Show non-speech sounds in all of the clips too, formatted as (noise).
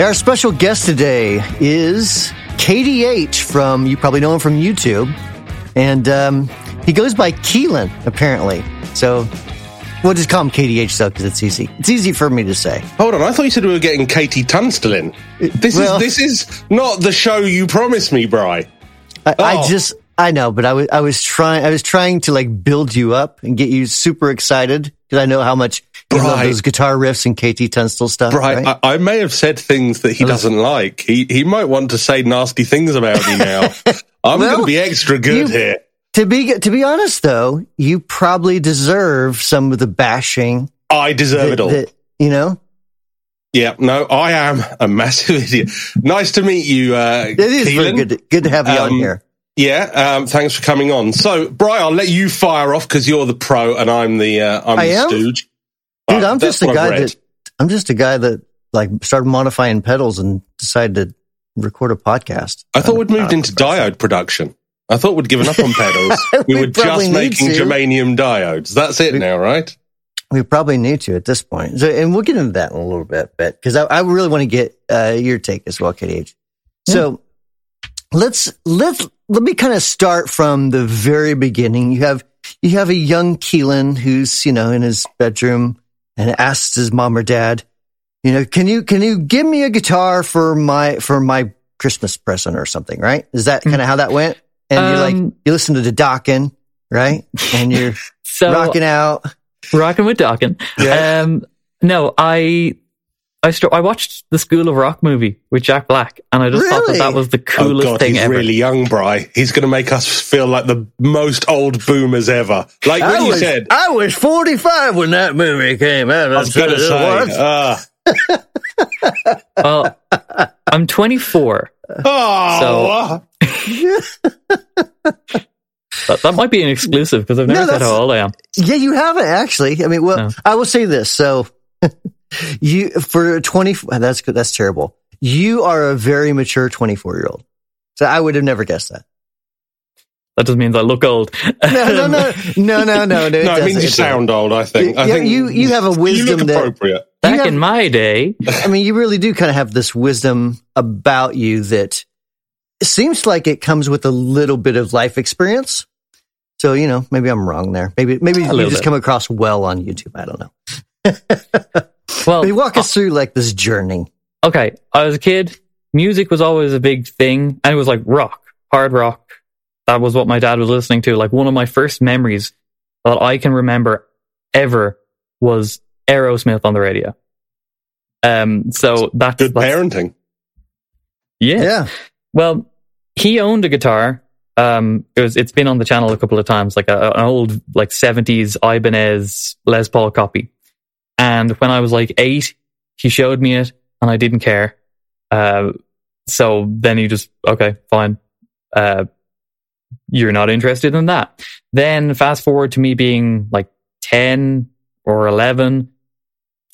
Our special guest today is KDH from, you probably know him from YouTube. And um, he goes by Keelan, apparently. So we'll just call him KDH, though, because it's easy. It's easy for me to say. Hold on, I thought you said we were getting KT Tunstall in. This Well- is this is not the show you promised me, Bry. I, I Oh. just, I know, but I was, I was trying, I was trying to like build you up and get you super excited because I know how much you love those guitar riffs and KT Tunstall stuff. Right, Right. I, I may have said things that he doesn't like. He he might want to say nasty things about me now. (laughs) I'm Well, going to be extra good you- here. to be, to be honest, though, you probably deserve some of the bashing I deserve that, it all. that, you know, yeah, no, I am a massive (laughs) idiot. Nice to meet you, uh, it is very Keelan. good, to, good to have you on Um, here. Yeah, um, thanks for coming on. So, Brian, I'll let you fire off because you're the pro and I'm the uh, I'm I the am? stooge. Dude, I'm just a guy that I'm just a guy that like started modifying pedals and decided to record a podcast. I thought we'd moved Uh, into diode production. I thought we'd given up on pedals. (laughs) we, We were just making to. germanium diodes. That's it We- now, right? We probably need to at this point, so, and we'll get into that in a little bit, but because I, I really want to get uh, your take as well, KDH. So let's let's let me kind of start from the very beginning. You have you have a young Keelan who's you know in his bedroom and asks his mom or dad, you know, can you can you give me a guitar for my for my Christmas present or something, right? Is that kind of how that went? And you're like Um, you listen to the Dokken, right? And you're (laughs) So rocking out. rocking with Dawkins. Yeah. Um, no, I I st- I watched the School of Rock movie with Jack Black, and I just thought that that was the coolest oh God, thing he's ever. really young, Bry. He's going to make us feel like the most old boomers ever. Like when I you was, said, I was 45 when that movie came out. I was going to say, uh, (laughs) well, I'm 24. oh, (laughs) That, that might be an exclusive because I've No, never said that's- how old I am. yeah, you haven't actually. I mean, well, No. I will say this. So (laughs) you, for 20, that's good. That's terrible. You are a very mature 24 year old. So I would have never guessed that. That just means I look old. (laughs) No, no, no, no, no, no. No, it no, it doesn't. means you It sound old. I think. I Yeah, think you- you have a You wisdom look that- appropriate. Back have- in my day. I mean, you really do kind of have this wisdom about you that seems like it comes with a little bit of life experience. So, you know, maybe I'm wrong there. Maybe, maybe you just bit. come across well on YouTube. I don't know. (laughs) well, They walk us through like this journey. okay, I was a kid. Music was always a big thing, and it was like rock, hard rock. That was what my dad was listening to. Like one of my first memories that I can remember ever was Aerosmith on the radio. Um, so that's, Good that's parenting. yeah. Yeah. Well, he owned a guitar. Um, it was, it's been on the channel a couple of times, like a, an old, like 70s Ibanez Les Paul copy. And when I was like eight, he showed me it and I didn't care. Uh, so then he just, okay, fine. Uh, you're not interested in that. Then fast forward to me being like 10 or 11.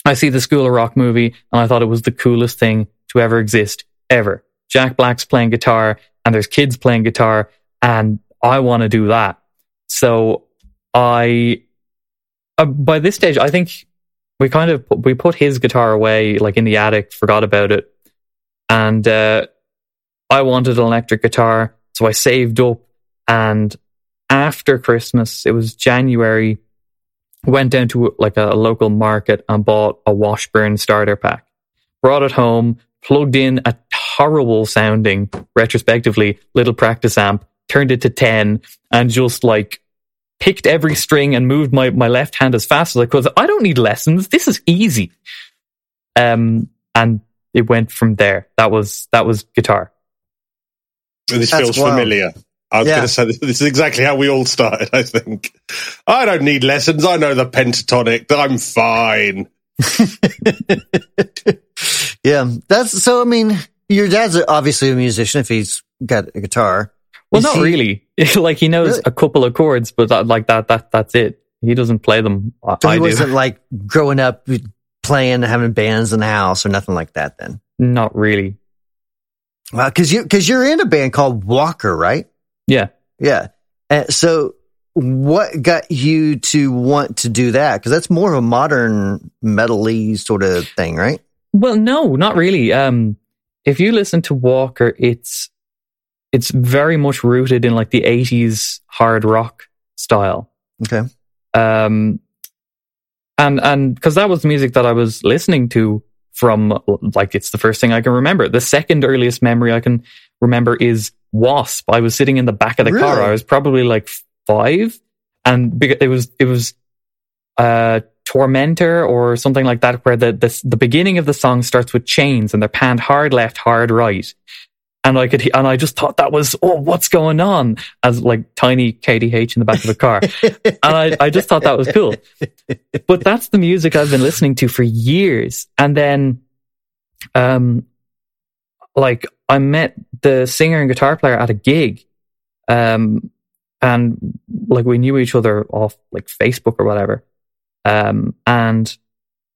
I see the School of Rock movie and I thought it was the coolest thing to ever exist, ever. Jack Black's playing guitar and there's kids playing guitar and I want to do that. So I, uh, by this stage, I think we kind of, we put his guitar away like in the attic, forgot about it. And, uh, I wanted an electric guitar. So I saved up and after Christmas, it was January, went down to like a local market and bought a Washburn starter pack. Brought it home, plugged in a horrible sounding, retrospectively, little practice amp, turned it to 10, and just like picked every string and moved my, my left hand as fast as I could. I don't need lessons. This is easy. Um, and it went from there. That was that was guitar. This That's feels wild. familiar. I was Yeah. going to say this, (laughs) this is exactly how we all started. I think I don't need lessons. I know the pentatonic. I'm fine. (laughs) Yeah. That's so, I mean, your dad's obviously a musician if he's got a guitar. Well, Is not he- really. (laughs) like he knows Really? a couple of chords, but that, like that that that's it. He doesn't play them. I, So he I do. wasn't (laughs) like growing up playing, having bands in the house or nothing like that then. Not really. Well, cause you, cause you're in a band called Walker, right? Yeah. Yeah. And so what got you to want to do that? Cause that's more of a modern metal-y sort of thing, right? Well, no, not really. Um, if you listen to Walker, it's it's very much rooted in like the '80s hard rock style. Okay. Um, and and because that was the music that I was listening to from like it's the first thing I can remember. The second earliest memory I can remember is Wasp. I was sitting in the back of the car. I was probably like five, and it was it was uh Tormentor or something like that, where the the the beginning of the song starts with chains and they're panned hard left, hard right. And I could, and I just thought that was, oh, what's going on? As like tiny KDH in the back of a car. and I, I just thought that was cool. But that's the music I've been listening to for years. And then, um, like I met the singer and guitar player at a gig. Um, and like we knew each other off like Facebook or whatever. Um, and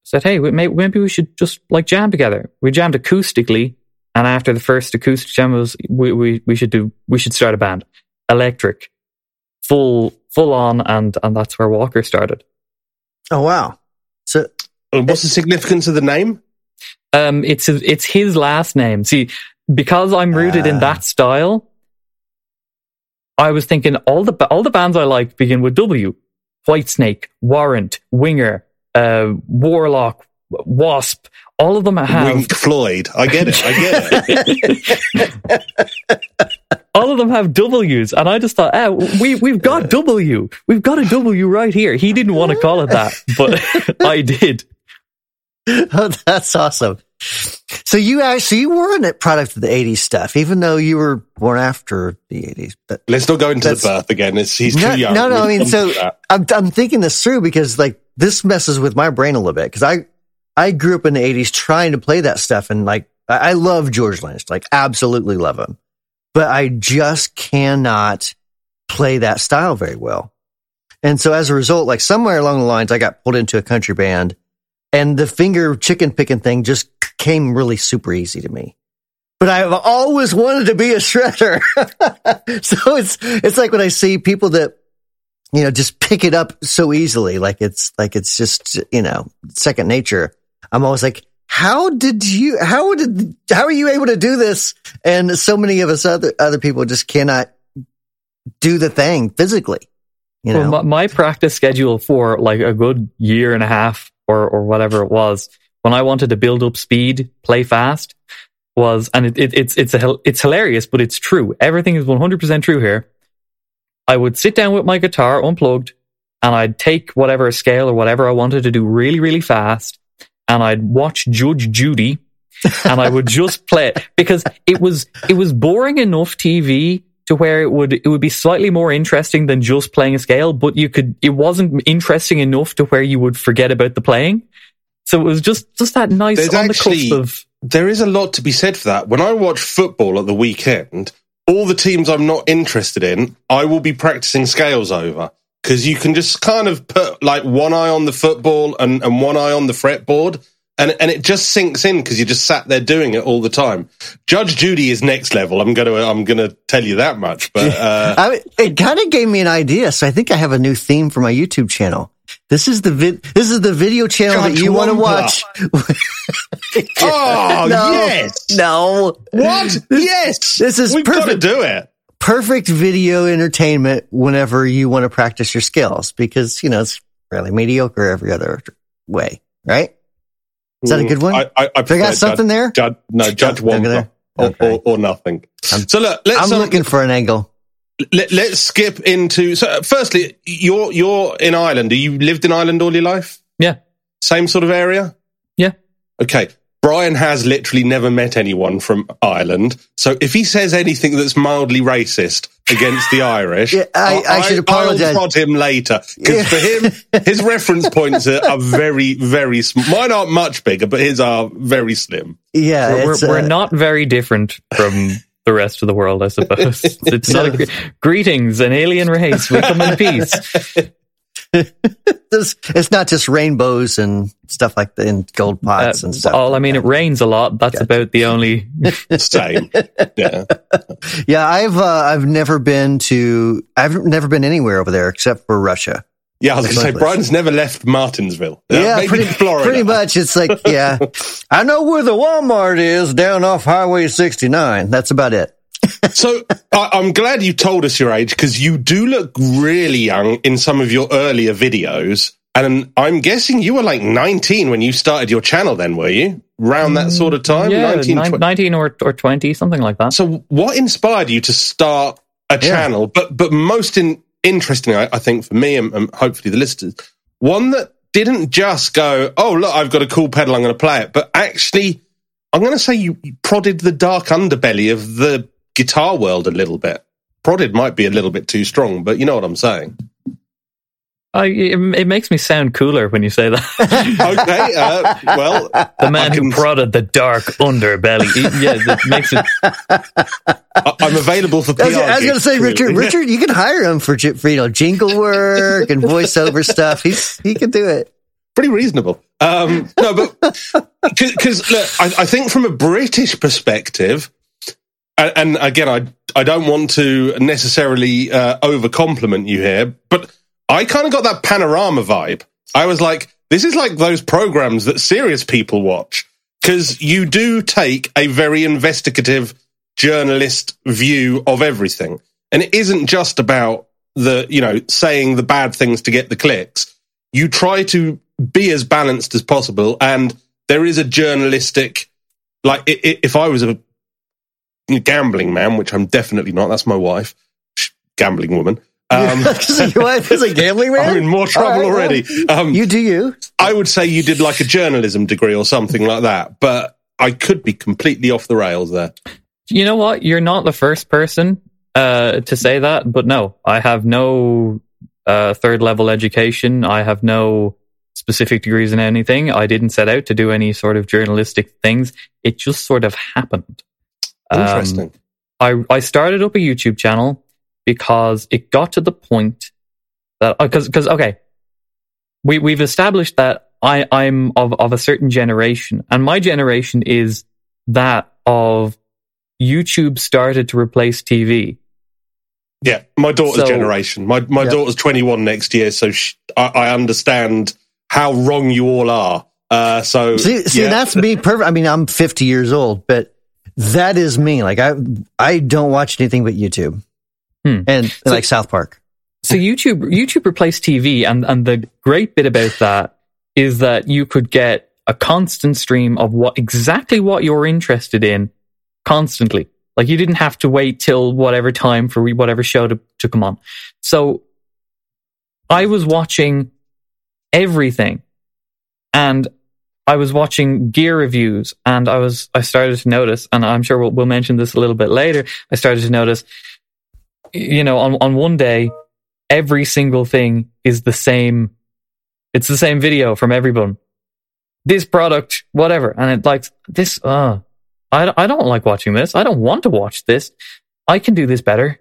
said, Hey, maybe we should just like jam together. We jammed acoustically. And after the first acoustic jam was, we, we, we should do, we should start a band. Electric, full, full on. And, and that's where Walker started. Oh wow. So And What's the significance of the name? Um, it's it's his last name. See, because I'm rooted in Ah. that style, I was thinking all the all the bands I like begin with W: Whitesnake, Warrant, Winger, uh, Warlock, Wasp. All of them have Wink Floyd. I get it. I get it. (laughs) all of them have W's, and I just thought, ah, we we've got W, we've got a W right here. He didn't want to call it that, but (laughs) I did. oh, that's awesome. So you actually you were a product of the '80s stuff, even though you were born after the '80s. But Let's not go into the birth again. It's, he's No, too young. no, no, We'll I mean, so- I'm I'm thinking this through because like this messes with my brain a little bit because I I grew up in the '80s trying to play that stuff and like I, I love George Lynch, like absolutely love him, but I just cannot play that style very well. And so as a result, like somewhere along the lines, I got pulled into a country band, and the finger chicken picking thing just came really super easy to me. But I've always wanted to be a shredder, (laughs) so it's it's like when I see people that you know, just pick it up so easily. Like it's, like it's just, you know, second nature. I'm always like, how did you, how did, how are you able to do this? And so many of us other, other people just cannot do the thing physically, you know? Well, my, my practice schedule for like a good year and a half or, or whatever it was, when I wanted to build up speed, play fast, was, and it, it, it's, it's, a, it's hilarious, but it's true. Everything is 100% true here. I would sit down with my guitar unplugged and I'd take whatever scale or whatever I wanted to do really, really fast. And I'd watch Judge Judy and I would just play it because it was, it was boring enough TV to where it would, it would be slightly more interesting than just playing a scale, but you could, it wasn't interesting enough to where you would forget about the playing. So it was just, just that nice There's on the actually- cusp of, there is a lot to be said for that. When I watch football at the weekend, all the teams I'm not interested in, I will be practicing scales over because you can just kind of put like one eye on the football and, and one eye on the fretboard. And, and it just sinks in because you just sat there doing it all the time. Judge Judy is next level. I'm gonna I'm gonna tell you that much. But (laughs) uh, I, it kind of gave me an idea. So I think I have a new theme for my YouTube channel. This is the vid, this is the video channel that you want to watch. oh (laughs) no, yes, no. what yes, This is we've got to perfect. do it. Perfect video entertainment whenever you want to practice your skills because, you know, it's fairly mediocre every other way, right? Is that a good one? I, I, I Have got something there? Judge, no, Judge Okay, Wampa or, Okay. or, or nothing. I'm- so look, let's I'm um, looking for an angle. let, us skip into. So, firstly, you're you're in Ireland. You lived in Ireland all your life. yeah, Same sort of area. yeah. Okay. Brian has literally never met anyone from Ireland. So if he says anything that's mildly racist against the Irish, (laughs) Yeah, I- I should apologize. I'll prod him later because Yeah. for him, (laughs) his reference points are, are very, very small. Mine aren't much bigger, but his are very slim. Yeah. We're, we're, we're uh, not very different from the rest of the world, I suppose. (laughs) It's not a, gre- greetings, an alien race. We come in peace. (laughs) it's, it's not just rainbows and stuff like that in gold pots Uh, and stuff. all I mean, it rains a lot. That's about the only. (laughs) (laughs) Same. Yeah. Yeah, I've uh, I've never been to I've never been anywhere over there except for Russia. Yeah, I was going to say, Motorless. Brian's never left Martinsville. Uh, Yeah, maybe pretty, Florida. pretty much. It's like, yeah, I know where the Walmart is down off Highway 69. That's about it. So I, I'm glad you told us your age because you do look really young in some of your earlier videos. And I'm guessing you were like 19 when you started your channel then, were you? Around that sort of time? yeah, 19, nine- 19 or, or 20, something like that. So what inspired you to start a Yeah. channel? But but most in, interesting, I, I think, for me and, and hopefully the listeners, one that didn't just go, oh, look, I've got a cool pedal, I'm going to play it, but actually, I'm going to say you, you prodded the dark underbelly of the guitar world a little bit. Prodded might be a little bit too strong, but you know what I'm saying. I, it, it makes me sound cooler when you say that. (laughs) Okay, uh, well, the man I who prodded the dark underbelly. It- yeah, that makes it. I- I'm available for PR. I was, I was going to gigs, say, Richard, really. Richard, you can hire him for, for, you know, jingle work and voiceover stuff. He's, he can do it. pretty reasonable. Um, no, but (laughs) because look, I, I think from a British perspective, and, and again, I I don't want to necessarily uh, over compliment you here, but I kind of got that panorama vibe. I was like, this is like those programs that serious people watch because you do take a very investigative journalist view of everything, and it isn't just about the you know saying the bad things to get the clicks you try to be as balanced as possible and there is a journalistic like if i was a gambling man which i'm definitely not that's my wife gambling woman (laughs) um, So your wife is a gambling man? (laughs) i'm in more trouble All right, well, already um, You do you. i would say you did like a journalism degree or something like that but i could be completely off the rails there You know what? You're not the first person uh, to say that, but no, I have no uh, third level education. I have no specific degrees in anything. I didn't set out to do any sort of journalistic things. It just sort of happened. Um, interesting I I started up a YouTube channel because it got to the point that because because okay, we we've established that I I'm of of a certain generation, and my generation is that of YouTube started to replace TV. yeah my daughter's So- generation my, my Yeah. daughter's 21 next year so sh I, I understand how wrong you all are uh, so See, see, yeah. that's me. Perfect. I mean, I'm 50 years old, but that is me. Like I, I don't watch anything but YouTube Hmm. and like South Park. So YouTube YouTube replaced TV, and and the great bit about that is that you could get a constant stream of what exactly what you're interested in constantly. Like you didn't have to wait till whatever time for whatever show to, to come on. So I was watching everything and I was watching gear reviews and I was, I started to notice, and I'm sure we'll, we'll mention this a little bit later. I started to notice, you know, on, on one day, every single thing is the same. It's the same video from everyone. This product, whatever. And it like this, uh, I, I don't like watching this. I don't want to watch this. I can do this better.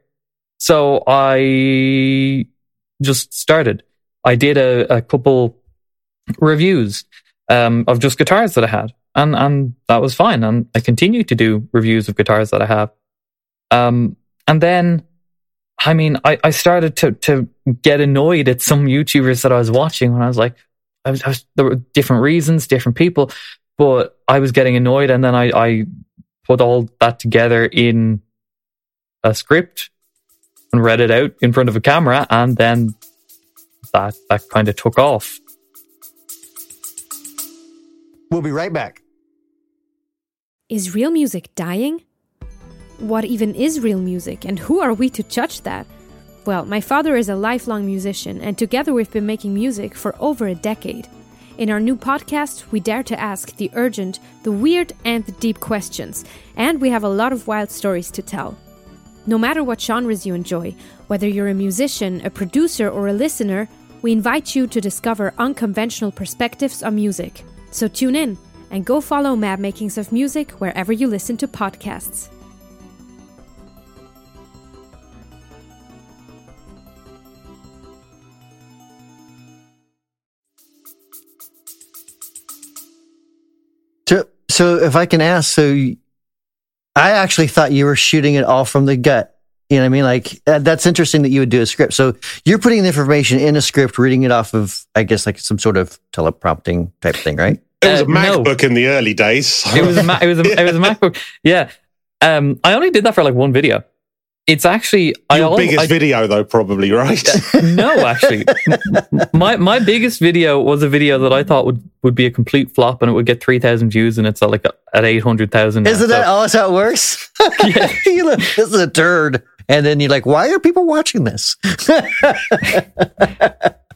So I just started. I did a, a couple reviews um, of just guitars that I had, and and that was fine. And I continue to do reviews of guitars that I have. Um, and then, I mean, I, I started to to get annoyed at some YouTubers that I was watching when I was like, I was, I was there were different reasons, different people, but I was getting annoyed, and then I I put all that together in a script and read it out in front of a camera, and then that that kind of took off. We'll be right back. Is real music dying? What even is real music, and who are we to judge that? Well, my father is a lifelong musician, and together we've been making music for over a decade. In our new podcast, we dare to ask the urgent, the weird, and the deep questions, and we have a lot of wild stories to tell. No matter what genres you enjoy, whether you're a musician, a producer, or a listener, we invite you to discover unconventional perspectives on music. So tune in and go follow Mad Makings of Music wherever you listen to podcasts. So, so if I can ask, so I actually thought you were shooting it all from the gut. You know what I mean? Like uh, that's interesting that you would do a script. So you're putting the information in a script, reading it off of, I guess, like some sort of teleprompting type thing, right? It was Uh, a no. MacBook in the early days. so- it was a Ma- it was a, it was a (laughs) MacBook. Yeah, um, I only did that for like one video. It's actually I Your al- biggest I- video, though, probably, right? no, actually, (laughs) my my biggest video was a video that I thought would, would be a complete flop and it would get three thousand views and it's at like at eight hundred thousand. Isn't that always how it works? (laughs) Yeah. this is a turd. And then you're like, why are people watching this? (laughs)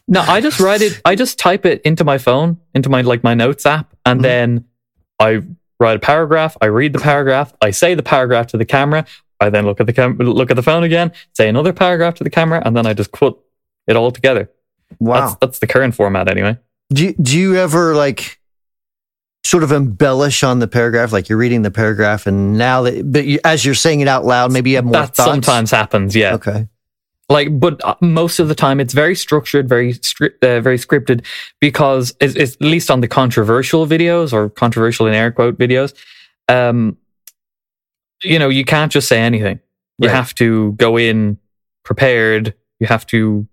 No, I just write it. I just type it into my phone, into my like my notes app, and Mhm. then I write a paragraph. I read the paragraph. I say the paragraph to the camera. I then look at the cam- look at the phone again, say another paragraph to the camera, and then I just put it all together. Wow. That's that's the current format anyway. do, you- do you ever like sort of embellish on the paragraph? Like you're reading the paragraph and now that, but you, as you're saying it out loud, maybe you have more that thoughts. sometimes happens. Yeah, Okay. like but uh, most of the time it's very structured very stri- uh, very scripted because it's, it's at least on the controversial videos or controversial in air quote videos um you know you can't just say anything you Right. have to go in prepared you have to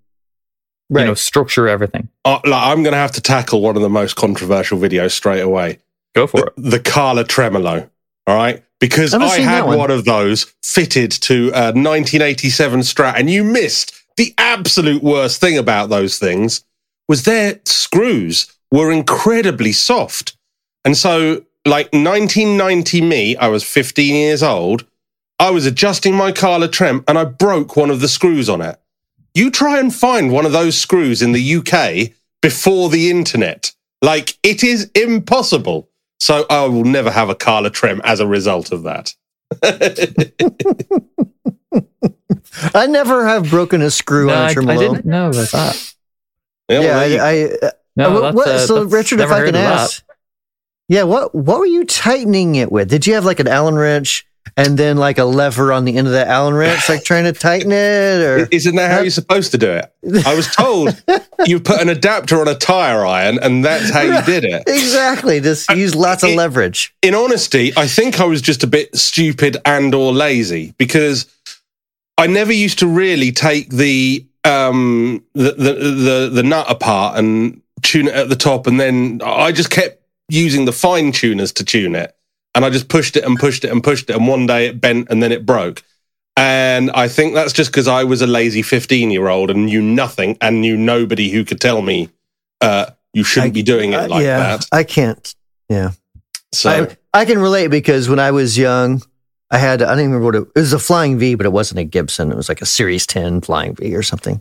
Right. you know structure everything Uh, like, I'm going to have to tackle one of the most controversial videos straight away. go for it the, the Kahler Tremolo. All right. Because Haven't I had one. one. of those fitted to a 1987 Strat, and you missed the absolute worst thing about those things was their screws were incredibly soft. And so, like 1990 me, I was 15 years old. I was adjusting my Kahler Trem and I broke one of the screws on it. You try and find one of those screws in the UK before the internet. Like, it is impossible. So I will never have a Kahler Trem as a result of that. (laughs) I never have broken a screw no, on I, a I tremolo. didn't know about that Yeah, yeah, well, there you- I, I, uh, no what- what- uh, so Richard, if I heard can of that. ask, yeah, what what were you tightening it with? Did you have like an Allen wrench and then like a lever on the end of that Allen wrench, like trying to tighten it, or Isn't that how you're supposed to do it? I was told you put an adapter on a tire iron and that's how you did it. exactly? Just use lots of leverage. In honesty, I think I was just a bit stupid and or lazy because I never used to really take the um the the the, the nut apart and tune it at the top and then I just kept using the fine tuners to tune it and I just pushed it and pushed it and pushed it and one day it bent and then it broke. And I think that's just because I was a lazy 15 year old and knew nothing and knew nobody who could tell me uh, you shouldn't I- be doing it Uh, like yeah, that. I can't. Yeah, So I, I can relate because when I was young, I had I don't even remember what it, it was a Flying V, but it wasn't a Gibson. It was like a Series 10 Flying V or something,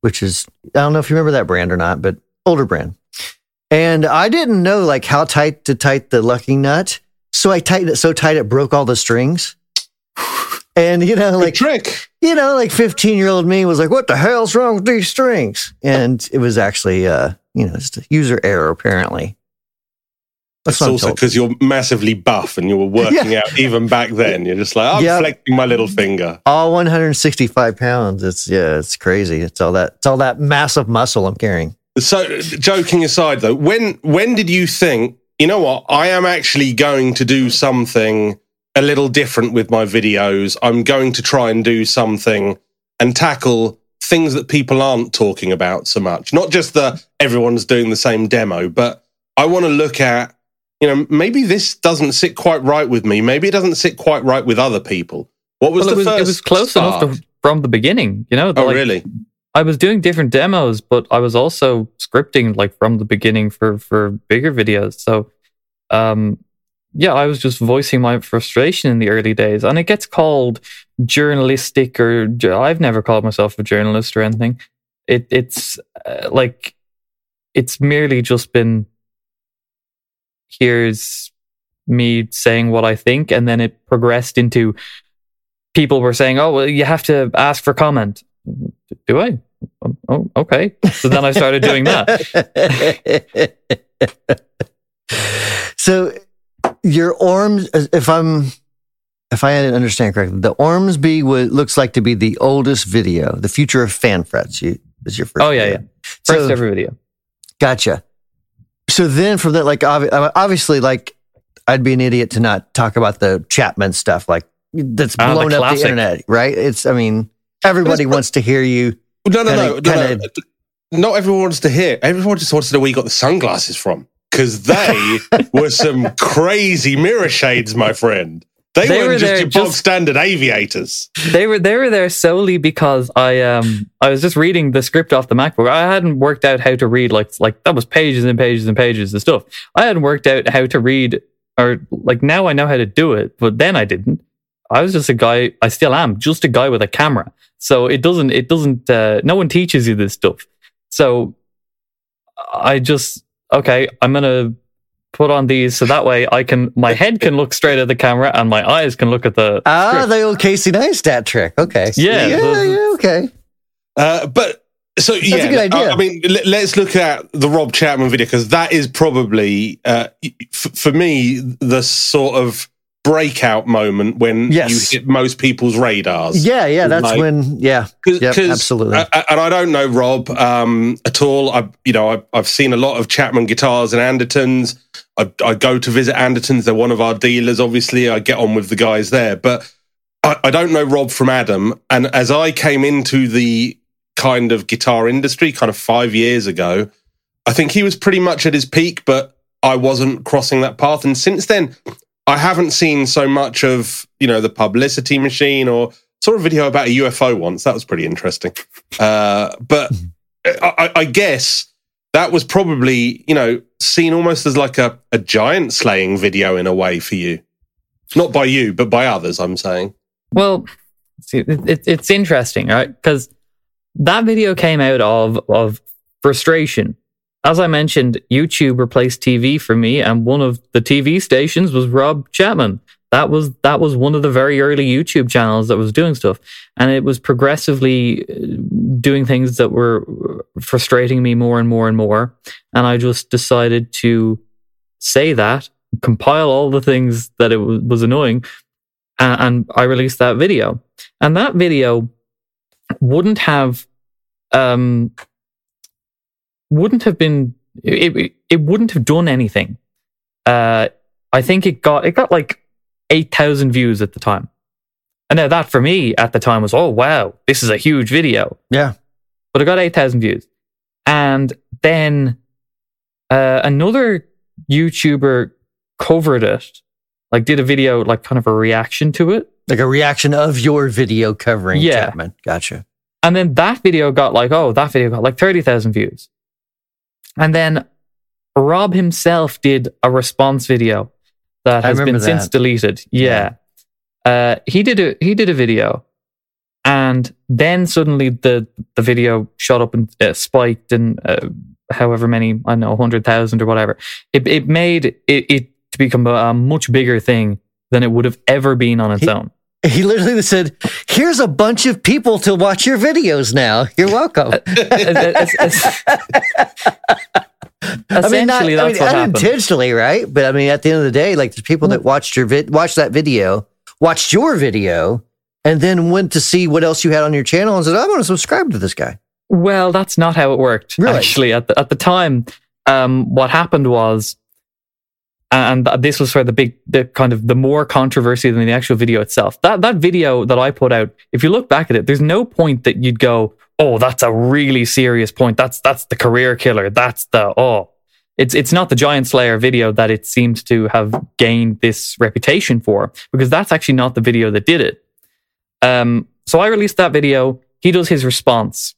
which is I don't know if you remember that brand or not, but older brand. And I didn't know like how tight to tight the locking nut, so I tightened it so tight it broke all the strings. (sighs) And you know, good like trick. you know, like 15 year old me was like, what the hell's wrong with these strings? And it was actually, uh, you know, just a user error, apparently. That's It's also because you're massively buff and you were (laughs) working out even back then. You're just like, I'm Yeah. flexing my little finger. All 165 pounds. It's, yeah, it's crazy. It's all that, it's all that massive muscle I'm carrying. So, joking aside, though, when when did you think, you know what, I am actually going to do something a little different with my videos? I'm going to try and do something and tackle things that people aren't talking about so much. Not just the everyone's doing the same demo, but I want to look at, you know, maybe this doesn't sit quite right with me. Maybe it doesn't sit quite right with other people. What was well, the it was, first? it was close start? enough to, from the beginning you know Oh, like, really? I was doing different demos, but I was also scripting like from the beginning for for bigger videos. So, um, yeah, I was just voicing my frustration in the early days, and it gets called journalistic or I've never called myself a journalist or anything. It it's uh, like it's merely just been here's me saying what I think, and then it progressed into people were saying, "Oh, well, you have to ask for comment." Do I? Oh, Oh, okay. So then I started doing that. (laughs) so your Orms, if I'm, if I understand correctly, the Ormsby would, looks like to be the oldest video. The future of fan frets. You is your first. Oh, yeah, video. yeah. First So- ever video. Gotcha. So then from that, like uh, obviously, like I'd be an idiot to not talk about the Chapman stuff. Like that's Ah, blown up the internet, right? It's, I mean, everybody But wants to hear you. No, no, no, Kinda- no, no. kinda- Not everyone wants to hear. Everyone just wants to know where you got the sunglasses from. Because they (laughs) were some crazy mirror shades, my friend. They, They weren't were just there your bog standard aviators. they were they were there solely because I um I was just reading the script off the MacBook. I hadn't worked out how to read like like that was pages and pages and pages of stuff. I hadn't worked out how to read or like now I know how to do it, but then I didn't. I was just a guy. I still am just a guy with a camera. So it doesn't it doesn't uh, no one teaches you this stuff. So I just okay. I'm gonna put on these so that way I can my head can look straight at the camera and my eyes can look at the Ah, script. the old Casey Neistat trick. Okay. Yeah, Yeah, the- yeah, okay. Uh, but so yeah, That's a good idea. I, I mean, let, us look at the Rob Chapman video because that is probably uh, f- for me the sort of breakout moment when Yes. you hit most people's radars. Yeah, yeah, that's Like- when, yeah. Cause, Yep, 'cause- absolutely. and I don't know Rob um, at all. I, you know, I, I've seen a lot of Chapman guitars and Andertons. I, I go to visit Andertons. They're one of our dealers. Obviously, I get on with the guys there, but I, I don't know Rob from Adam. And as I came into the kind of guitar industry, kind of five years ago, I think he was pretty much at his peak, but I wasn't crossing that path. And since then, I haven't seen so much of you know the publicity machine or saw a video about a UFO once. That was pretty interesting. Uh, but I, I- I guess that was probably you know seen almost as like a, a giant slaying video in a way for you, not by you but by others. I'm saying. Well, it, it, it's interesting, right? Because that video came out of of frustration. As I mentioned, YouTube replaced TV for me, and one of the TV stations was Rob Chapman. That was that was one of the very early YouTube channels that was doing stuff, and it was progressively uh, doing things that were frustrating me more and more and more. And I just decided to say that, compile all the things that it was, was annoying, and, and I released that video. And that video wouldn't have, um, wouldn't have been, it, it, wouldn't have done anything. Uh, I think it got, it got like 8,000 views at the time. And now that for me at the time was, oh, wow, this is a huge video. Yeah. But it got 8,000 views. And then uh, another YouTuber covered it, like did a video, like kind of a reaction to it. Like a reaction of your video covering Yeah. Chapman. Gotcha. And then that video got like, oh, that video got like 30,000 views. And then Rob himself did a response video that I has been remember since that. deleted. Yeah. Uh, he did a he did a video, and then suddenly the the video shot up and uh, spiked and uh, however many I don't know hundred thousand or whatever. It it made it, it to become a, a much bigger thing than it would have ever been on its He- own. He literally said, Here's a bunch of people to watch your videos now. You're welcome. (laughs) It's- it's- I mean, not, I mean, what happened. unintentionally, right? But I mean, at the end of the day, like there's people that watched your vid, watched that video, watched your video, and then went to see what else you had on your channel and said, "I want to subscribe to this guy." Well, that's not how it worked. Really? Actually, at the at the time, um, what happened was, and this was for the big, the kind of the more controversy than the actual video itself. That that video that I put out, if you look back at it, there's no point that you'd go, "Oh, that's a really serious point. That's that's the career killer. That's the oh." It's it's not the Giant Slayer video that it seems to have gained this reputation for because that's actually not the video that did it. Um, so I released that video. He does his response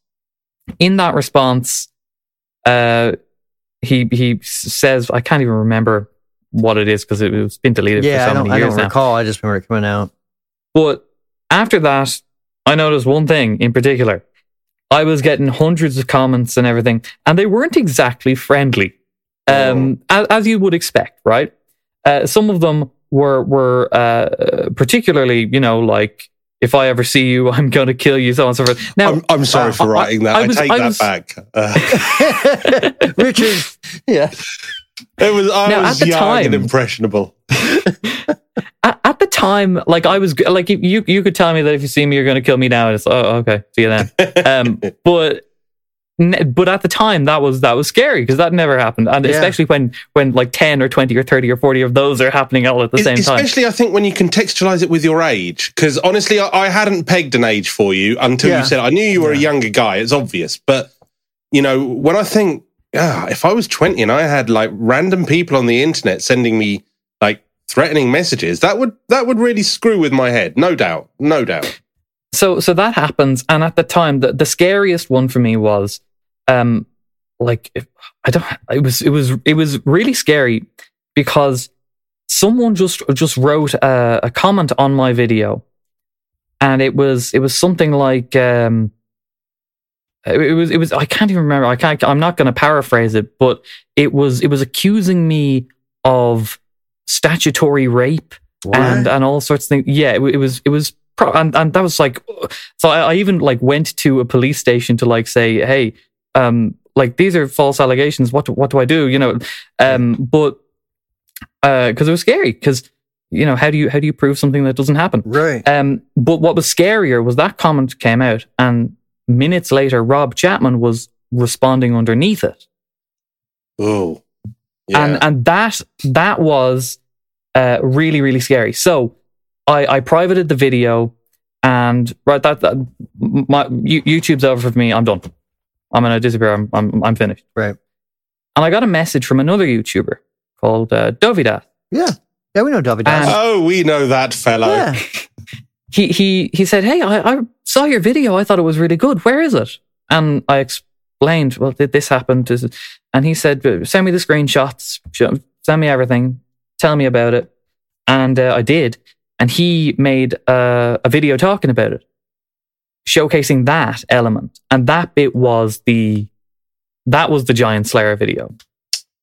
in that response, uh, he he says, I can't even remember what it is because it was been deleted yeah, for I so don't, many I years don't now. recall. I just remember it coming out. But after that, I noticed one thing in particular. I was getting hundreds of comments and everything, and they weren't exactly friendly, um, as, as you would expect, right? Uh, some of them were were uh, particularly, you know, like if I ever see you, (laughs) I'm going to kill you, so on and so forth. Now, I'm, I'm sorry uh, for I- writing that. I I, was- take I that was- back. (laughs) Uh, (laughs) Richard, yeah, it was I Now, was at the young and impressionable. (laughs) at, at the time, like I was like you you could tell me that if you see me, you're going to kill me now. And it's oh okay, see you then. Um, (laughs) but but at the time that was that was scary because that never happened, and Yeah. especially when when like ten or twenty or thirty or forty of those are happening all at the Es- same time. Especially, I think when you contextualize it with your age, because honestly, I, I hadn't pegged an age for you until Yeah. you said I knew you were a younger guy. It's obvious, but you know, when I think, ah, if I was twenty and I had like random people on the internet sending me like threatening messages, that would that would really screw with my head, no doubt, no doubt. so so that happens and at the time the, the scariest one for me was um like if, i don't it was it was it was really scary because someone just just wrote a, a comment on my video and it was it was something like um it, it was it was i can't even remember i can't i'm not going to paraphrase it but it was it was accusing me of statutory rape and and all sorts of things. Yeah, it, it was it was pro- and and that was like so. I, I even like went to a police station to like say, hey, um, like these are false allegations. What do, what do I do? You know, um, but uh because it was scary because you know how do you how do you prove something that doesn't happen? Right. Um, but what was scarier was that comment came out, and minutes later, Rob Chapman was responding underneath it Oh, yeah. and and that that was uh, really really scary. So I I privated the video, and right that, that my YouTube's over for me. I'm done. I'm gonna disappear. I'm I'm I'm finished. Right. And I got a message from another YouTuber called uh, Dovida. Yeah. Yeah, we know David And- oh, we know that fellow. yeah. (laughs) He he he said, "Hey, I, I saw your video. I thought it was really good. Where is it?" And I explained, "Well, th- this happened." And he said, "Send me the screenshots. Send me everything. Tell me about it." And uh, I did. And he made uh, a video talking about it, showcasing that element. And that bit was the that was the Giant Slayer video.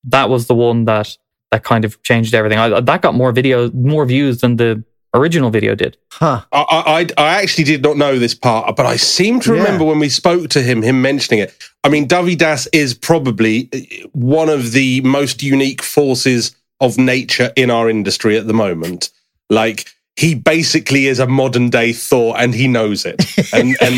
That was the one that that kind of changed everything. I, that got more video, more views than the original video did. Huh. I, I, I actually did not know this part, but I seem to Yeah. remember when we spoke to him, him mentioning it. I mean, Dovydas is probably uh, one of the most unique forces of nature in our industry at the moment. Like, he basically is a modern day Thor and he knows it. And, and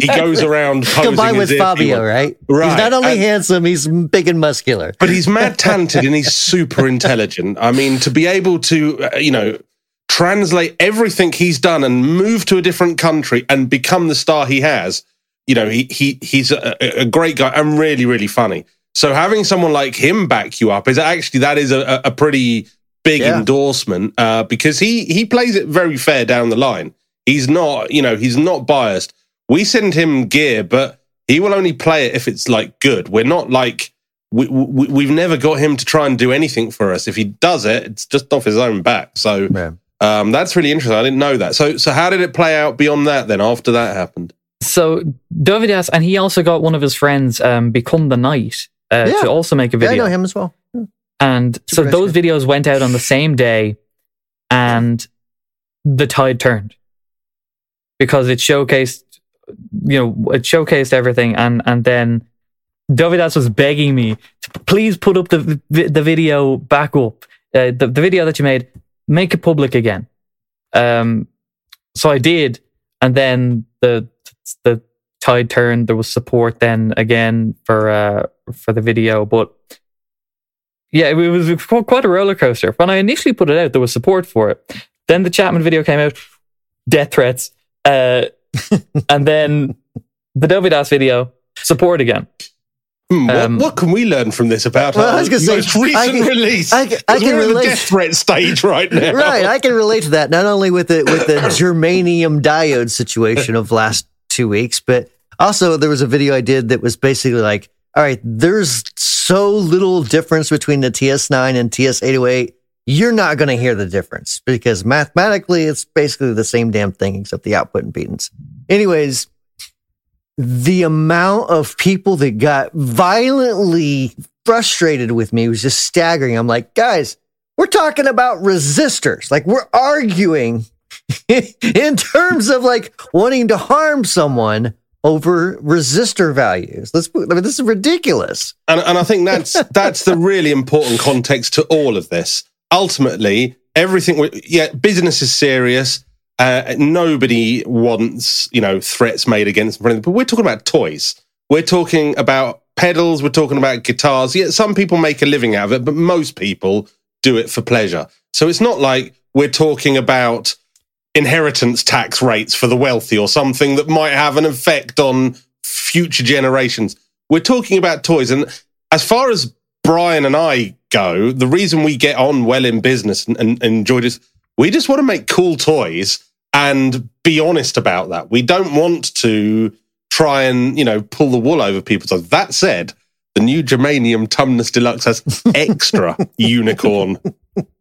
he (laughs) goes around posing Combined as with if he Fabio, wa- right? Right. He's not only And- handsome, he's big and muscular. but he's mad (laughs) talented and he's super intelligent. I mean, to be able to, uh, you know, translate everything he's done and move to a different country and become the star he has, you know, he he he's a, a great guy and really really funny. So having someone like him back you up is actually that is a, a pretty big Yeah. endorsement uh, because he he plays it very fair down the line. He's not, you know, he's not biased. We send him gear, but he will only play it if it's like good. We're not like we, we we've never got him to try and do anything for us. If he does it, it's just off his own back. So Yeah. Um, that's really interesting. I didn't know that. So so how did it play out beyond that? Then after that happened, So Dovydas, and he also got one of his friends, um, Become the knight, uh, Yeah. to also make a video. Yeah, I know him as well. And so Super those videos went out on the same day, and the tide turned because it showcased, you know, it showcased everything, and and then Dovydas was begging me to please put up the the, the video back up, uh, the the video that you made, make it public again. Um, so I did, and then the the tide turned. There was support then again for uh for the video, but yeah, it was quite a roller coaster. When I initially put it out, there was support for it. Then the Chapman video came out, death threats, uh, (laughs) and then the Dovydas video, support again. Hmm, what, Um, what can we learn from this about Well, I our was gonna say, most recent I can- release? I can- I 'Cause can we're in the relate. death threat stage right now. Right, I can relate to that. Not only with the with the (coughs) germanium diode situation of last two weeks, but also there was a video I did that was basically like, all right, there's so little difference between the TS9 and TS808. You're not going to hear the difference because mathematically it's basically the same damn thing except the output impedance. Anyways, the amount of people that got violently frustrated with me was just staggering. I'm like, guys, we're talking about resistors. Like we're arguing (laughs) in terms of like wanting to harm someone over resistor values. Let's put, I mean, this is ridiculous. And, and I think that's (laughs) that's the really important context to all of this. Ultimately, everything. we- Yeah, business is serious. Uh, nobody wants you know threats made against them, but we're talking about toys. we're talking about pedals, we're talking about guitars. Yeah, some people make a living out of it, but most people do it for pleasure. So it's not like we're talking about inheritance tax rates for the wealthy or something that might have an effect on future generations. We're talking about toys. And as far as Brian and I go, the reason we get on well in business and, and, and enjoy this, we just want to make cool toys and be honest about that. We don't want to try and, you know, pull the wool over people. So that said, the new germanium Tumnus Deluxe has (laughs) extra unicorn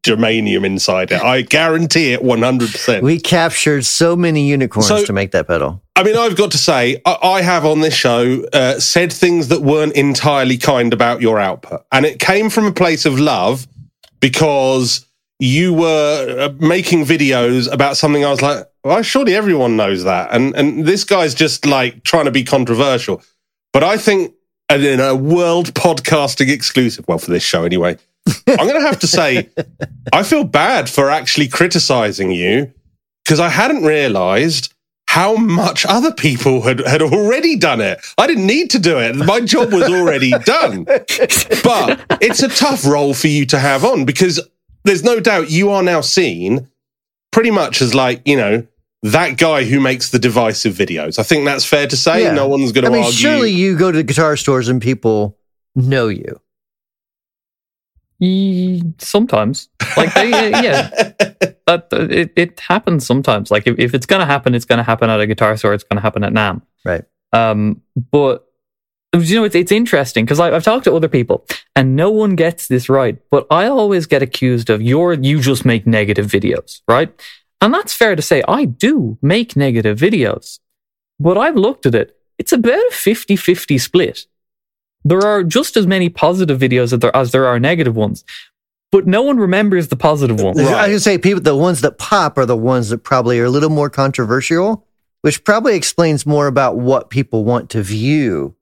germanium inside it. I guarantee it 100%. We captured so many unicorns So- to make that pedal. I mean, I've got to say, I, I have on this show uh, said things that weren't entirely kind about your output. And it came from a place of love because you were uh, making videos about something I was like, well, surely everyone knows that. And, and this guy's just like trying to be controversial. But I think in a world podcasting exclusive, well, for this show anyway, I'm going to have to say, I feel bad for actually criticizing you because I hadn't realized how much other people had, had already done it. I didn't need to do it. My job was already done. (laughs) But it's a tough role for you to have on because there's no doubt you are now seen pretty much as like, you know, that guy who makes the divisive videos. I think that's fair to say. Yeah. No one's going to I mean, argue. surely you go to guitar stores and people know you. Sometimes, like they, uh, yeah, (laughs) that uh, it, it happens sometimes. Like if, if it's gonna happen, it's gonna happen at a guitar store. It's gonna happen at NAMM. Right. Um, but you know, it's it's interesting because I've talked to other people and no one gets this right. But I always get accused of you're you just make negative videos, right? And that's fair to say. I do make negative videos, but I've looked at it. It's about a 50-50 split. There are just as many positive videos as there, as there are negative ones, but no one remembers the positive ones. I was Right. going to say, people, the ones that pop are the ones that probably are a little more controversial, which probably explains more about what people want to view